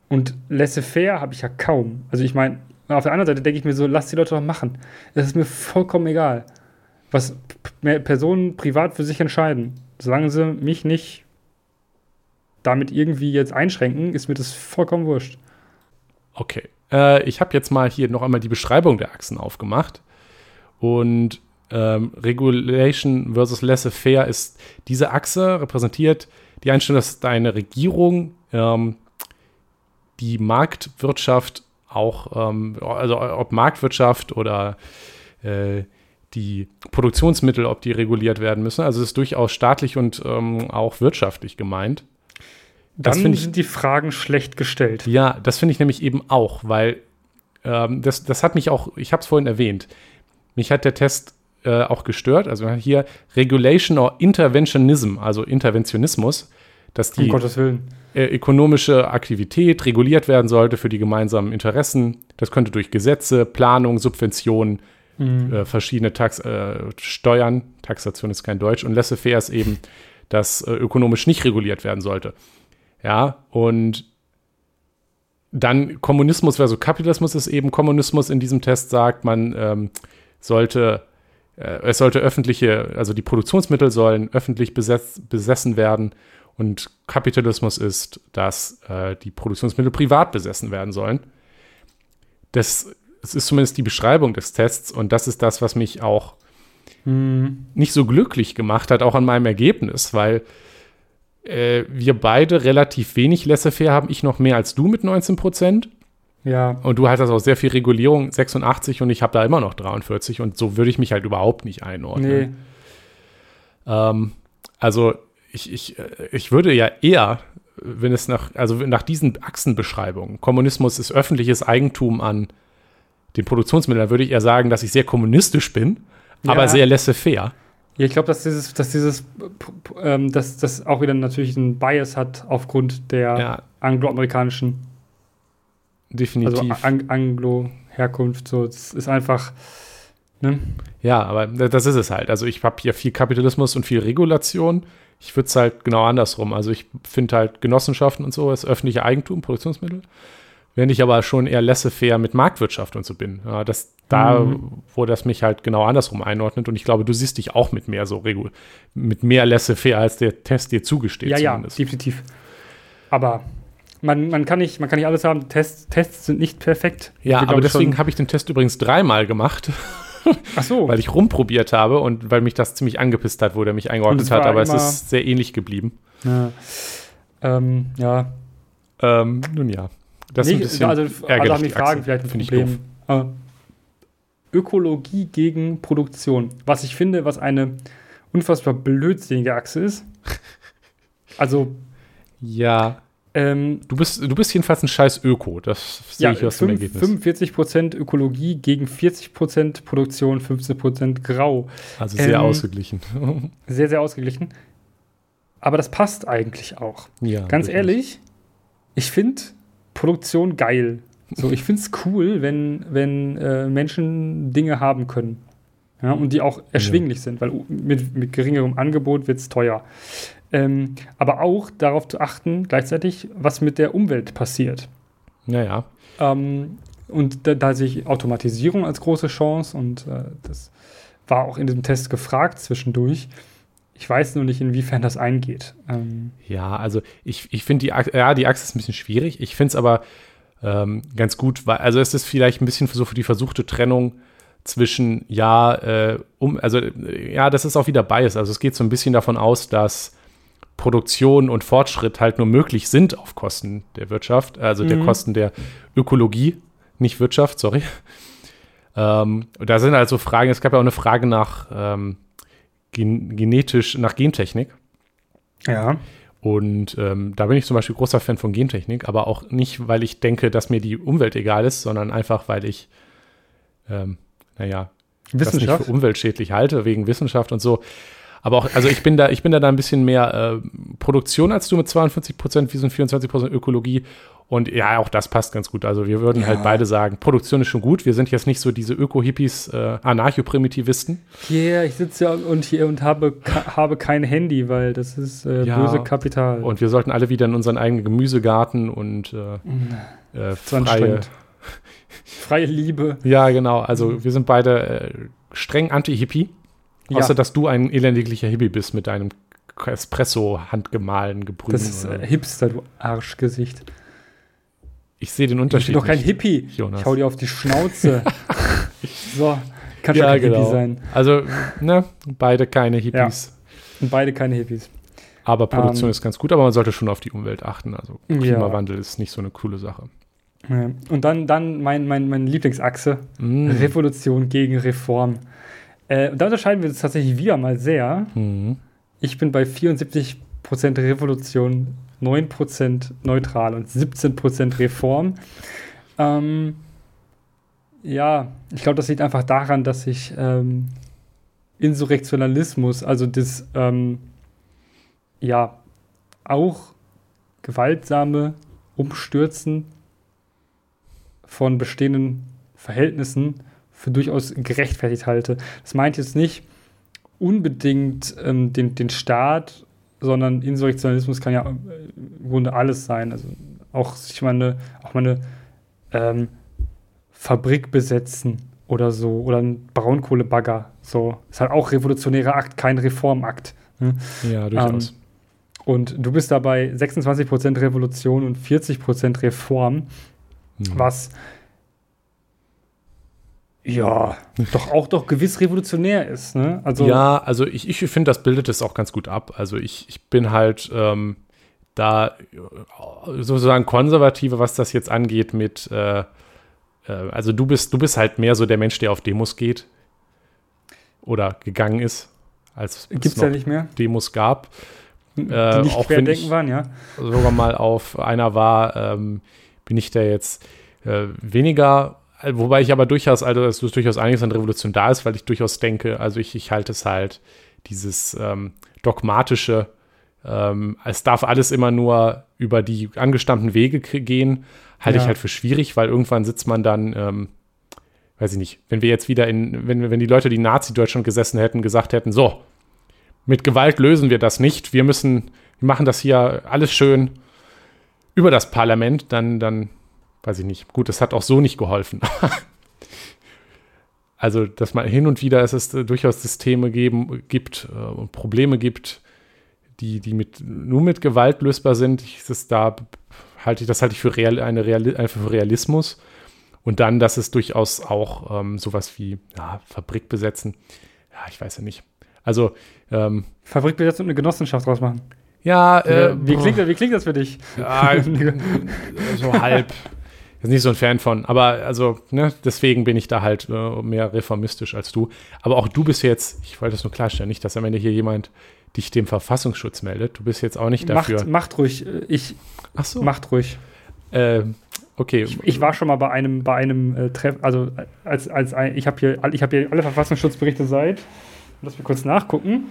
Und laissez-faire habe ich ja kaum. Also ich meine, auf der anderen Seite denke ich mir so, lass die Leute doch machen. Es ist mir vollkommen egal, was Personen privat für sich entscheiden. Solange sie mich nicht damit irgendwie jetzt einschränken, ist mir das vollkommen wurscht. Okay. Äh, ich habe jetzt mal hier noch einmal die Beschreibung der Achsen aufgemacht. Und ähm, Regulation versus Laissez-faire ist diese Achse repräsentiert die Einstellung, dass deine Regierung ähm, die Marktwirtschaft auch, ähm, also ob Marktwirtschaft oder äh, die Produktionsmittel, ob die reguliert werden müssen. Also es ist durchaus staatlich und ähm, auch wirtschaftlich gemeint. Dann ich, sind die Fragen schlecht gestellt. Ja, das finde ich nämlich eben auch, weil ähm, das, das hat mich auch, ich habe es vorhin erwähnt, mich hat der Test äh, auch gestört. Also hier Regulation or Interventionism, also Interventionismus, dass die um äh, ökonomische Aktivität reguliert werden sollte für die gemeinsamen Interessen. Das könnte durch Gesetze, Planung, Subventionen, mhm. äh, verschiedene Tax äh, Steuern, Taxation ist kein Deutsch, und laissez-faire ist eben, dass äh, ökonomisch nicht reguliert werden sollte. Ja, und dann Kommunismus versus Kapitalismus ist eben Kommunismus in diesem Test sagt, man ähm, sollte, äh, es sollte öffentliche, also die Produktionsmittel sollen öffentlich besetz, besessen werden Und Kapitalismus ist, dass äh, die Produktionsmittel privat besessen werden sollen. Das, das, ist zumindest die Beschreibung des Tests und das ist das, was mich auch hm. nicht so glücklich gemacht hat, auch an meinem Ergebnis, weil äh, wir beide relativ wenig Laissez-faire haben. Ich noch mehr als du mit 19 Prozent. Ja. Und du hast auch sehr viel Regulierung, 86 und ich habe da immer noch 43 und so würde ich mich halt überhaupt nicht einordnen. Nee. Ähm, also ich, ich, äh, ich würde ja eher, wenn es nach, also nach diesen Achsenbeschreibungen, Kommunismus ist öffentliches Eigentum an den Produktionsmitteln, würde ich eher sagen, dass ich sehr kommunistisch bin, ja. aber sehr laissez-faire. Ja, ich glaube, dass dieses, dass dieses, ähm, dass das auch wieder natürlich einen Bias hat aufgrund der ja. angloamerikanischen Definitiv. Also Ang Anglo-Herkunft, so, es ist einfach. Ne? Ja, aber das ist es halt. Also ich habe hier viel Kapitalismus und viel Regulation. Ich würde es halt genau andersrum. Also ich finde halt Genossenschaften und so ist öffentliche Eigentum, Produktionsmittel. Während ich aber schon eher laissez-faire mit Marktwirtschaft und so bin. Ja, das, da, mhm. wo das mich halt genau andersrum einordnet. Und ich glaube, du siehst dich auch mit mehr so Regul mit mehr laissez-faire, als der Test dir zugesteht. Ja, zumindest. ja, definitiv. Aber man, man, kann nicht, man kann nicht alles haben. Tests, Tests sind nicht perfekt. Ja, aber deswegen habe ich den Test übrigens dreimal gemacht. Ach so. weil ich rumprobiert habe und weil mich das ziemlich angepisst hat, wo der mich eingeordnet hat. Aber es ist sehr ähnlich geblieben. Ja. Ähm, ja. Ähm, nun ja. Das ist ein bisschen also, also haben die Fragen vielleicht ein Problem. Äh, Ökologie gegen Produktion. Was ich finde, was eine unfassbar blödsinnige Achse ist. Also. Ja. Ähm, du, bist, du bist jedenfalls ein scheiß Öko, das sehe ja, ich aus dem Ergebnis. 45% Ökologie gegen 40% Produktion, 15% Grau. Also sehr ähm, ausgeglichen. Sehr, sehr ausgeglichen. Aber das passt eigentlich auch. Ja, Ganz wirklich. ehrlich, ich finde Produktion geil. So, ich finde es cool, wenn, wenn äh, Menschen Dinge haben können. Ja, und die auch erschwinglich ja. sind, weil mit, mit geringerem Angebot wird es teuer. Ähm, aber auch darauf zu achten, gleichzeitig, was mit der Umwelt passiert. Naja. Ähm, und da, da, sehe ich Automatisierung als große Chance und äh, das war auch in diesem Test gefragt zwischendurch. Ich weiß nur nicht, inwiefern das eingeht. Ähm, ja, also ich, ich finde die, ja, die Achse ist ein bisschen schwierig. Ich finde es aber ähm, ganz gut, weil, also es ist vielleicht ein bisschen so für die versuchte Trennung zwischen, ja, äh, um, also ja, das ist auch wieder Bias. Also es geht so ein bisschen davon aus, dass Produktion und Fortschritt halt nur möglich sind auf Kosten der Wirtschaft, also mhm. der Kosten der Ökologie, nicht Wirtschaft, sorry. Ähm, da sind also Fragen, es gab ja auch eine Frage nach ähm, gen genetisch, nach Gentechnik. Ja. Und ähm, da bin ich zum Beispiel großer Fan von Gentechnik, aber auch nicht, weil ich denke, dass mir die Umwelt egal ist, sondern einfach, weil ich, ähm, naja, das nicht für umweltschädlich halte, wegen Wissenschaft und so. Aber auch, also ich bin da, ich bin da, da ein bisschen mehr äh, Produktion als du mit 42 Prozent, wie so ein 24 Prozent Ökologie. Und ja, auch das passt ganz gut. Also wir würden halt ja. halt beide sagen, Produktion ist schon gut. Wir sind jetzt nicht so diese Öko-Hippies, äh, Anarcho-Primitivisten. Yeah, ich sitze ja und hier und habe, habe kein Handy, weil das ist äh, ja. böse Kapital. Und wir sollten alle wieder in unseren eigenen Gemüsegarten und äh, äh freie, freie Liebe. Ja, genau. Also wir sind beide äh, streng anti-Hippie. Außer, dass du ein elendiglicher Hippie bist mit deinem Espresso handgemahlen gebrühen. Das ist äh, Hipster, du Arschgesicht. Ich sehe den Unterschied. Ich bin doch kein Hippie. Jonas. Ich hau dir auf die Schnauze. so, kann schon ja, kein genau. Hippie sein. Also, ne, beide keine Hippies. Ja. Und beide keine Hippies. Aber Produktion ähm, ist ganz gut, aber man sollte schon auf die Umwelt achten. Also Klimawandel ja. ist nicht so eine coole Sache. Und dann, dann mein, mein, meine Lieblingsachse: mm. Revolution gegen Reform. Äh, da unterscheiden wir uns tatsächlich wieder mal sehr. Mhm. Ich bin bei 74% Revolution, 9% neutral und 17% Reform. Ähm, ja, ich glaube, das liegt einfach daran, dass ich ähm, Insurrektionalismus, also das, ähm, ja, auch gewaltsame Umstürzen von bestehenden Verhältnissen für durchaus gerechtfertigt halte. Das meint jetzt nicht unbedingt ähm, den, den Staat, sondern Insurrektionalismus kann ja im Grunde alles sein. Also auch sich mal eine, auch mal eine ähm, Fabrik besetzen oder so oder ein Braunkohlebagger. So ist halt auch revolutionärer Akt, kein Reformakt. Ne? Ja, durchaus. Ähm, Und du bist dabei 26% Revolution und 40% Reform, mhm. was ja, doch auch doch gewiss revolutionär ist. Ne? Also ja, also ich, ich finde, das bildet es auch ganz gut ab. Also ich, ich bin halt ähm, da äh, sozusagen konservative, was das jetzt angeht mit, äh, äh, also du bist, du bist halt mehr so der Mensch, der auf Demos geht oder gegangen ist, als es ja nicht mehr. Demos gab. Die äh, nicht auch wenn ich waren, ja. sogar mal auf einer war, ähm, bin ich da jetzt äh, weniger Wobei ich aber durchaus, also dass es durchaus einiges an Revolution da ist, weil ich durchaus denke, also ich, ich halte es halt, dieses ähm, dogmatische, ähm, es darf alles immer nur über die angestammten Wege gehen, halte ja. ich halt für schwierig, weil irgendwann sitzt man dann, ähm, weiß ich nicht, wenn wir jetzt wieder in, wenn, wenn die Leute, die Nazi-Deutschland gesessen hätten, gesagt hätten, so, mit Gewalt lösen wir das nicht, wir müssen, wir machen das hier alles schön über das Parlament, dann, dann weiß ich nicht. Gut, das hat auch so nicht geholfen. also, dass man hin und wieder es ist, äh, durchaus Systeme geben, gibt äh, und Probleme gibt, die, die mit, nur mit Gewalt lösbar sind. Ich, das da halte ich, das halte ich für, real, eine Real, einfach für Realismus. Und dann, dass es durchaus auch ähm, sowas wie ja, Fabrik besetzen. Ja, ich weiß ja nicht. Also ähm, Fabrik besetzen und eine Genossenschaft draus machen. Ja, äh, wie, klingt, wie klingt das für dich? Ja, so halb ist nicht so ein Fan von. Aber also, ne, deswegen bin ich da halt äh, mehr reformistisch als du. Aber auch du bist jetzt, ich wollte das nur klarstellen, nicht, dass am Ende hier jemand dich dem Verfassungsschutz meldet. Du bist jetzt auch nicht dafür. Macht, macht ruhig. Ich. Ach so. Macht ruhig. Äh, okay. Ich, ich, war schon mal bei einem, bei einem äh, Treff, also als, als ein, ich habe hier, ich habe hier alle Verfassungsschutzberichte seit, lass mich kurz nachgucken,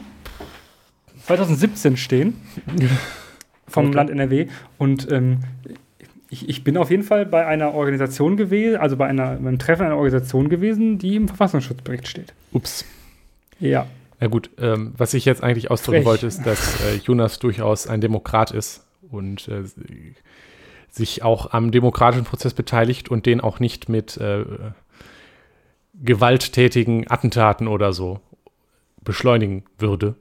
2017 stehen vom okay. Land NRW und ähm, ich, ich, bin auf jeden Fall bei einer Organisation gewesen, also bei einer, einem Treffen einer Organisation gewesen, die im Verfassungsschutzbericht steht. Ups. Ja. Na gut, ähm, was ich jetzt eigentlich ausdrücken Frech. wollte, ist, dass äh, Jonas durchaus ein Demokrat ist und äh, sich auch am demokratischen Prozess beteiligt und den auch nicht mit äh, gewalttätigen Attentaten oder so beschleunigen würde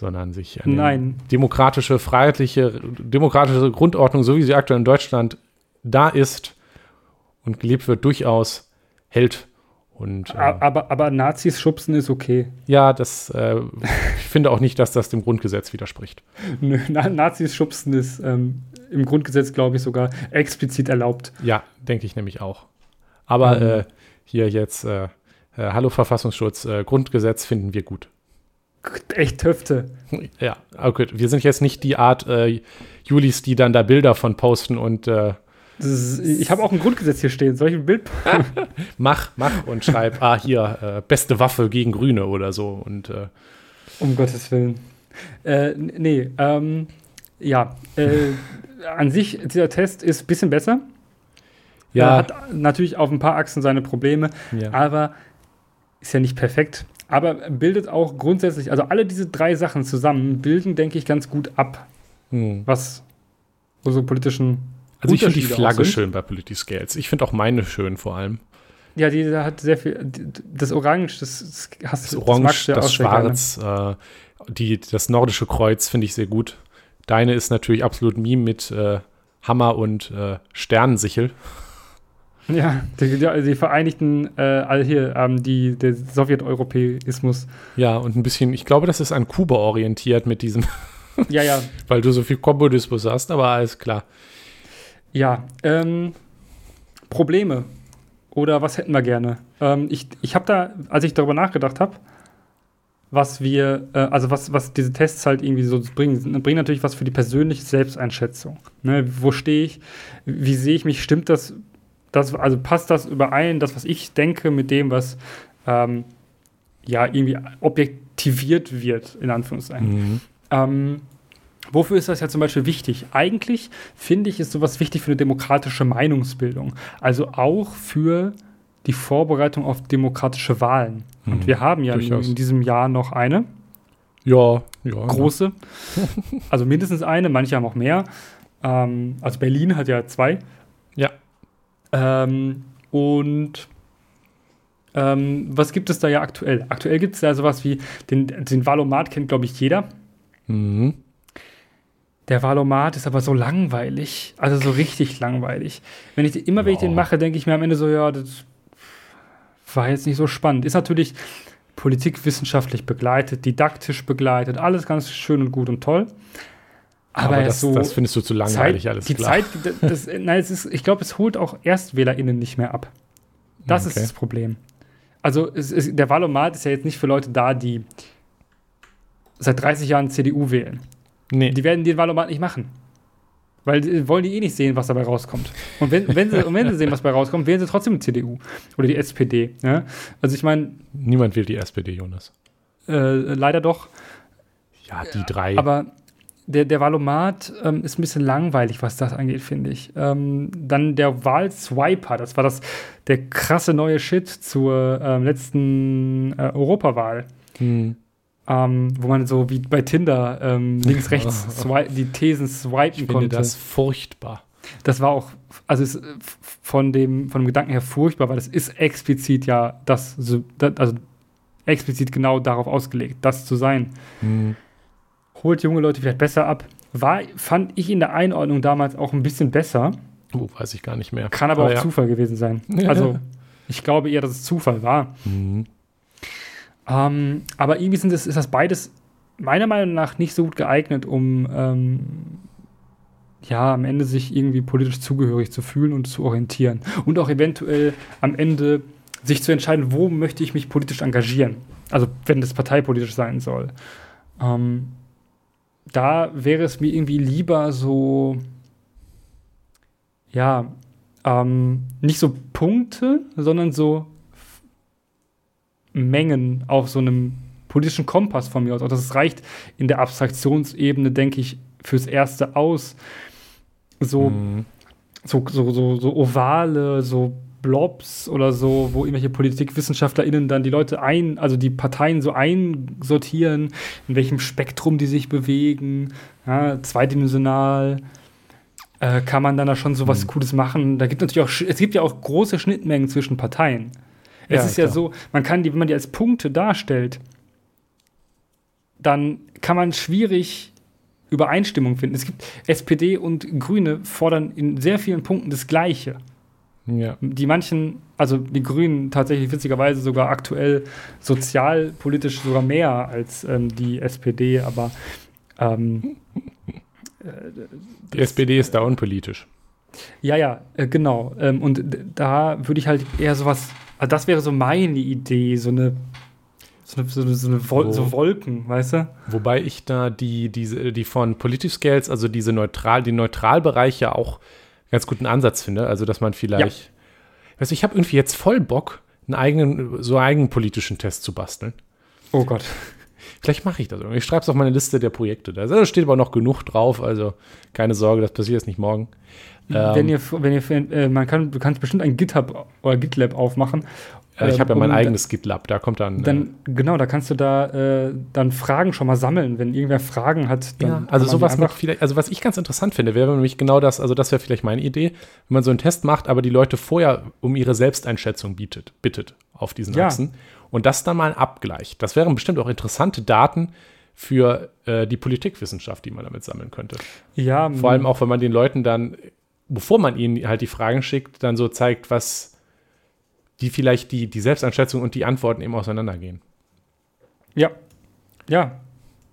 sondern sich eine Nein. demokratische, freiheitliche, demokratische Grundordnung, so wie sie aktuell in Deutschland da ist und gelebt wird, durchaus hält. Und, äh, aber, aber Nazis schubsen ist okay. Ja, das, äh, ich finde auch nicht, dass das dem Grundgesetz widerspricht. Nö, Nazis schubsen ist ähm, im Grundgesetz, glaube ich, sogar explizit erlaubt. Ja, denke ich nämlich auch. Aber mhm. äh, hier jetzt, äh, äh, Hallo Verfassungsschutz, äh, Grundgesetz finden wir gut echt Hüfte. Ja, okay. Wir sind jetzt nicht die Art äh, Julis, die dann da Bilder von posten und äh, ist, ich habe auch ein Grundgesetz hier stehen. Soll ich ein Bild? mach, mach und schreib, ah, hier, äh, beste Waffe gegen Grüne oder so. Und, äh, um Gottes Willen. Äh, nee, ähm, ja. Äh, an sich, dieser Test ist ein bisschen besser. Ja. Er hat natürlich auf ein paar Achsen seine Probleme, ja. aber ist ja nicht perfekt aber bildet auch grundsätzlich, also alle diese drei Sachen zusammen bilden, denke ich, ganz gut ab, hm. was unsere politischen. Also ich finde die Flagge schön bei Polity Scales. Ich finde auch meine schön vor allem. Ja, die hat sehr viel. Das Orange, das, das hast das Orange, das, das Schwarz, äh, die, das nordische Kreuz finde ich sehr gut. Deine ist natürlich absolut Meme mit äh, Hammer und äh, Sternensichel. Ja, die, die Vereinigten, äh, all hier, ähm, die, der Sowjeteuropäismus. Ja, und ein bisschen, ich glaube, das ist an Kuba orientiert mit diesem. ja, ja. Weil du so viel Kommunismus hast, aber alles klar. Ja, ähm, Probleme. Oder was hätten wir gerne? Ähm, ich ich habe da, als ich darüber nachgedacht habe, was wir, äh, also was, was diese Tests halt irgendwie so bringen, bringen natürlich was für die persönliche Selbsteinschätzung. Ne? Wo stehe ich? Wie sehe ich mich? Stimmt das das, also passt das überein, das, was ich denke, mit dem, was ähm, ja irgendwie objektiviert wird, in Anführungszeichen. Mhm. Ähm, wofür ist das ja zum Beispiel wichtig? Eigentlich finde ich, ist sowas wichtig für eine demokratische Meinungsbildung. Also auch für die Vorbereitung auf demokratische Wahlen. Mhm. Und wir haben ja in, in, diesem Jahr noch eine. Ja, ja. Große. also mindestens eine, manche haben auch mehr. Ähm, also Berlin hat ja zwei. Ja. Ähm, und ähm, was gibt es da ja aktuell? Aktuell gibt es ja sowas wie, den, den Valomat kennt, glaube ich, jeder. Mhm. Der Valomat ist aber so langweilig. Also so richtig langweilig. Wenn ich immer, wenn ich den mache, denke ich mir am Ende so, ja, das war jetzt nicht so spannend. Ist natürlich politikwissenschaftlich begleitet, didaktisch begleitet, alles ganz schön und gut und toll. Aber, aber das, so das, findest du zu langweilig, Zeit, alles die klar. Zeit, das, nein, es ist, ich glaube, es holt auch ErstwählerInnen nicht mehr ab. Das okay. ist das Problem. Also es, es, der Wahlomat ist ja jetzt nicht für Leute da, die seit 30 Jahren CDU wählen. Nee. Die werden den Wahlomat nicht machen. Weil die, wollen die eh nicht sehen, was dabei rauskommt. Und wenn, wenn, sie, und wenn sie sehen, was dabei rauskommt, wählen sie trotzdem die CDU oder die SPD. Ja? Also ich meine. Niemand will die SPD, Jonas. Äh, leider doch. Ja, die drei. Aber der, der Valomat ähm, ist ein bisschen langweilig, was das angeht, finde ich. Ähm, dann der Wahlswiper, das war das, der krasse neue Shit zur ähm, letzten äh, Europawahl. Hm. Ähm, wo man so wie bei Tinder ähm, links, rechts die Thesen swipen ich finde konnte. das furchtbar. Das war auch, also ist von dem, von dem Gedanken her furchtbar, weil das ist explizit ja das, also explizit genau darauf ausgelegt, das zu sein. Hm holt junge Leute vielleicht besser ab. War, fand ich in der Einordnung damals auch ein bisschen besser. Oh, weiß ich gar nicht mehr. Kann aber, aber auch ja. Zufall gewesen sein. Also, ich glaube eher, dass es Zufall war. Mhm. Ähm, aber irgendwie sind das, ist das beides meiner Meinung nach nicht so gut geeignet, um ähm, ja, am Ende sich irgendwie politisch zugehörig zu fühlen und zu orientieren. Und auch eventuell am Ende sich zu entscheiden, wo möchte ich mich politisch engagieren. Also, wenn das parteipolitisch sein soll. Ähm, da wäre es mir irgendwie lieber so, ja, ähm, nicht so Punkte, sondern so Mengen auf so einem politischen Kompass von mir aus. Auch das reicht in der Abstraktionsebene, denke ich, fürs Erste aus. So, mhm. so, so, so, so ovale, so Blobs oder so, wo irgendwelche PolitikwissenschaftlerInnen dann die Leute ein, also die Parteien so einsortieren, in welchem Spektrum die sich bewegen, ja, zweidimensional. Äh, kann man dann da schon so was mhm. Cooles machen. Da gibt natürlich auch, es gibt ja auch große Schnittmengen zwischen Parteien. Es ja, ist klar. ja so, man kann die, wenn man die als Punkte darstellt, dann kann man schwierig Übereinstimmung finden. Es gibt SPD und Grüne fordern in sehr vielen Punkten das Gleiche. Ja. Die manchen, also die Grünen tatsächlich witzigerweise sogar aktuell sozialpolitisch sogar mehr als ähm, die SPD, aber ähm, äh, die SPD ist da unpolitisch. Ja, ja, äh, genau. Ähm, und da würde ich halt eher sowas, also das wäre so meine Idee, so eine so, so, so, eine Wol so, Wolken, weißt du? Wobei ich da die, diese, die von Political Scales, also diese neutral, die Neutralbereich ja auch ganz guten Ansatz finde. Also, dass man vielleicht, ja. du, ich habe irgendwie jetzt voll Bock, einen eigenen, so einen eigenen politischen Test zu basteln. Oh Gott. Vielleicht mache ich das. Ich schreibe es auf meine Liste der Projekte. Da steht aber noch genug drauf, also keine Sorge, das passiert jetzt nicht morgen. Wenn ähm, ihr, wenn ihr, äh, man kann, du kannst bestimmt ein GitHub oder GitLab aufmachen ich habe ja mein eigenes GitLab, da kommt dann. dann äh, genau, da kannst du da äh, dann Fragen schon mal sammeln, wenn irgendwer Fragen hat. ja, also sowas noch vielleicht, also was ich ganz interessant finde, wäre nämlich genau das, also das wäre vielleicht meine Idee, wenn man so einen Test macht, aber die Leute vorher um ihre Selbsteinschätzung bietet, bittet auf diesen ja. Achsen und das dann mal abgleicht. Das wären bestimmt auch interessante Daten für äh, die Politikwissenschaft, die man damit sammeln könnte. Ja. Vor allem auch, wenn man den Leuten dann, bevor man ihnen halt die Fragen schickt, dann so zeigt, was die vielleicht die, die Selbsteinschätzung und die Antworten eben auseinandergehen. Ja, ja.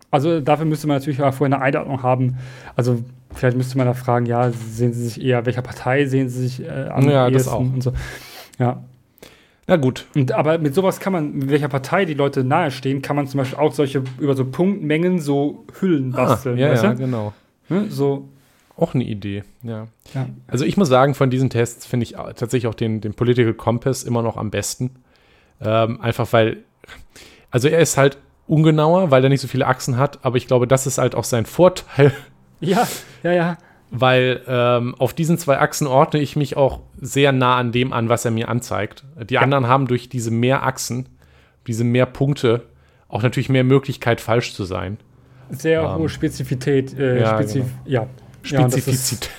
Also dafür müsste man natürlich auch vorher eine Einordnung haben. Also vielleicht müsste man da fragen, ja, sehen Sie sich eher, welcher Partei sehen Sie sich äh, an? Ja, das auch. Und so. Ja. Na gut. Und, aber mit sowas kann man, mit welcher Partei die Leute nahestehen, kann man zum Beispiel auch solche über so Punktmengen so Hüllen ah, basteln. Ah, ja, ja, genau. Ne? So auch eine Idee, ja. ja. Also ich muss sagen, von diesen Tests finde ich tatsächlich auch den, den Political Compass immer noch am besten. Ähm, einfach weil, also er ist halt ungenauer, weil er nicht so viele Achsen hat, aber ich glaube, das ist halt auch sein Vorteil. Ja, ja, ja. Weil ähm, auf diesen zwei Achsen ordne ich mich auch sehr nah an dem an, was er mir anzeigt. Die ja. anderen haben durch diese mehr Achsen, diese mehr Punkte, auch natürlich mehr Möglichkeit, falsch zu sein. Sehr ähm, hohe Spezifität. Äh, ja, Spezif genau. ja, Spezifizität.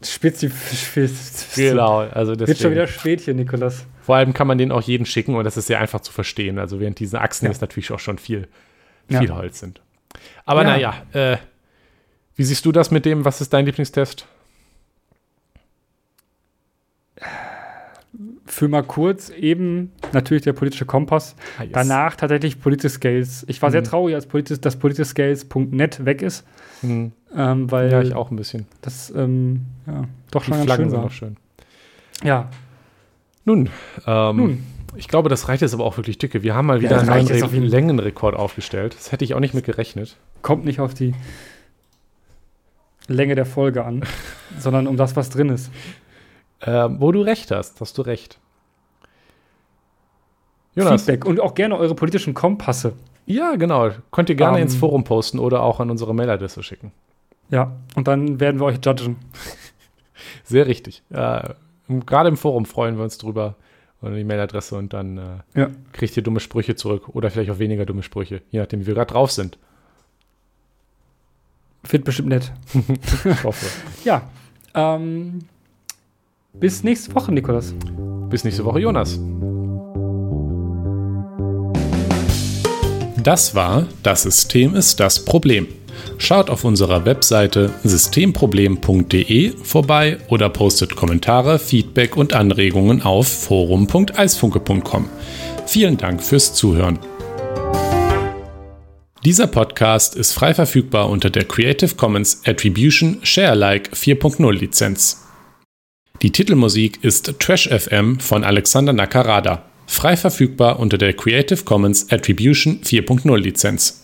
Ja, Spezifisch. Genau, also deswegen. Wird schon wieder spät hier, Nikolas. Vor allem kann man den auch jeden schicken und das ist sehr einfach zu verstehen. Also während diese Achsen ja. jetzt natürlich auch schon viel, viel ja. Holz sind. Aber naja, äh, Wie siehst du das mit dem, was ist dein Lieblingstest? für mal kurz eben natürlich der politische Kompass. Ah, yes. Danach tatsächlich Politische Scales. Ich war mhm. sehr traurig, als Politis, dass politiscescales.net weg ist. Mhm. Ähm, weil ja, ich auch ein bisschen. Das, ähm, ja, doch schon Die ganz schön war. schön. Ja. Nun, ähm, Nun, ich glaube, das reicht jetzt aber auch wirklich dicke. Wir haben mal wieder ja, einen neuen Re Längenrekord aufgestellt. Das hätte ich auch nicht mit gerechnet. Kommt nicht auf die Länge der Folge an, sondern um das, was drin ist. Ähm, wo du recht hast, hast du recht. Jonas. Feedback und auch gerne eure politischen Kompasse. Ja, genau. Könnt ihr gerne um, ähm, ins Forum posten oder auch an unsere Mailadresse schicken. Ja, und dann werden wir euch judgen. Sehr richtig. Äh, Gerade im Forum freuen wir uns drüber. Oder die Mailadresse und dann äh, ja. kriegt ihr dumme Sprüche zurück. Oder vielleicht auch weniger dumme Sprüche, je nachdem, wie wir gerade drauf sind. Wird bestimmt nett. ich hoffe. ja. Ähm, bis nächste Woche, Nikolas. Bis nächste Woche, Jonas. Das war Das System ist das Problem. Schaut auf unserer Webseite systemproblem.de vorbei oder postet Kommentare, Feedback und Anregungen auf forum.eisfunke.com. Vielen Dank fürs Zuhören. Dieser Podcast ist frei verfügbar unter der Creative Commons Attribution Sharealike 4.0 Lizenz. Die Titelmusik ist Trash FM von Alexander Nakarada, frei verfügbar unter der Creative Commons Attribution 4.0 Lizenz.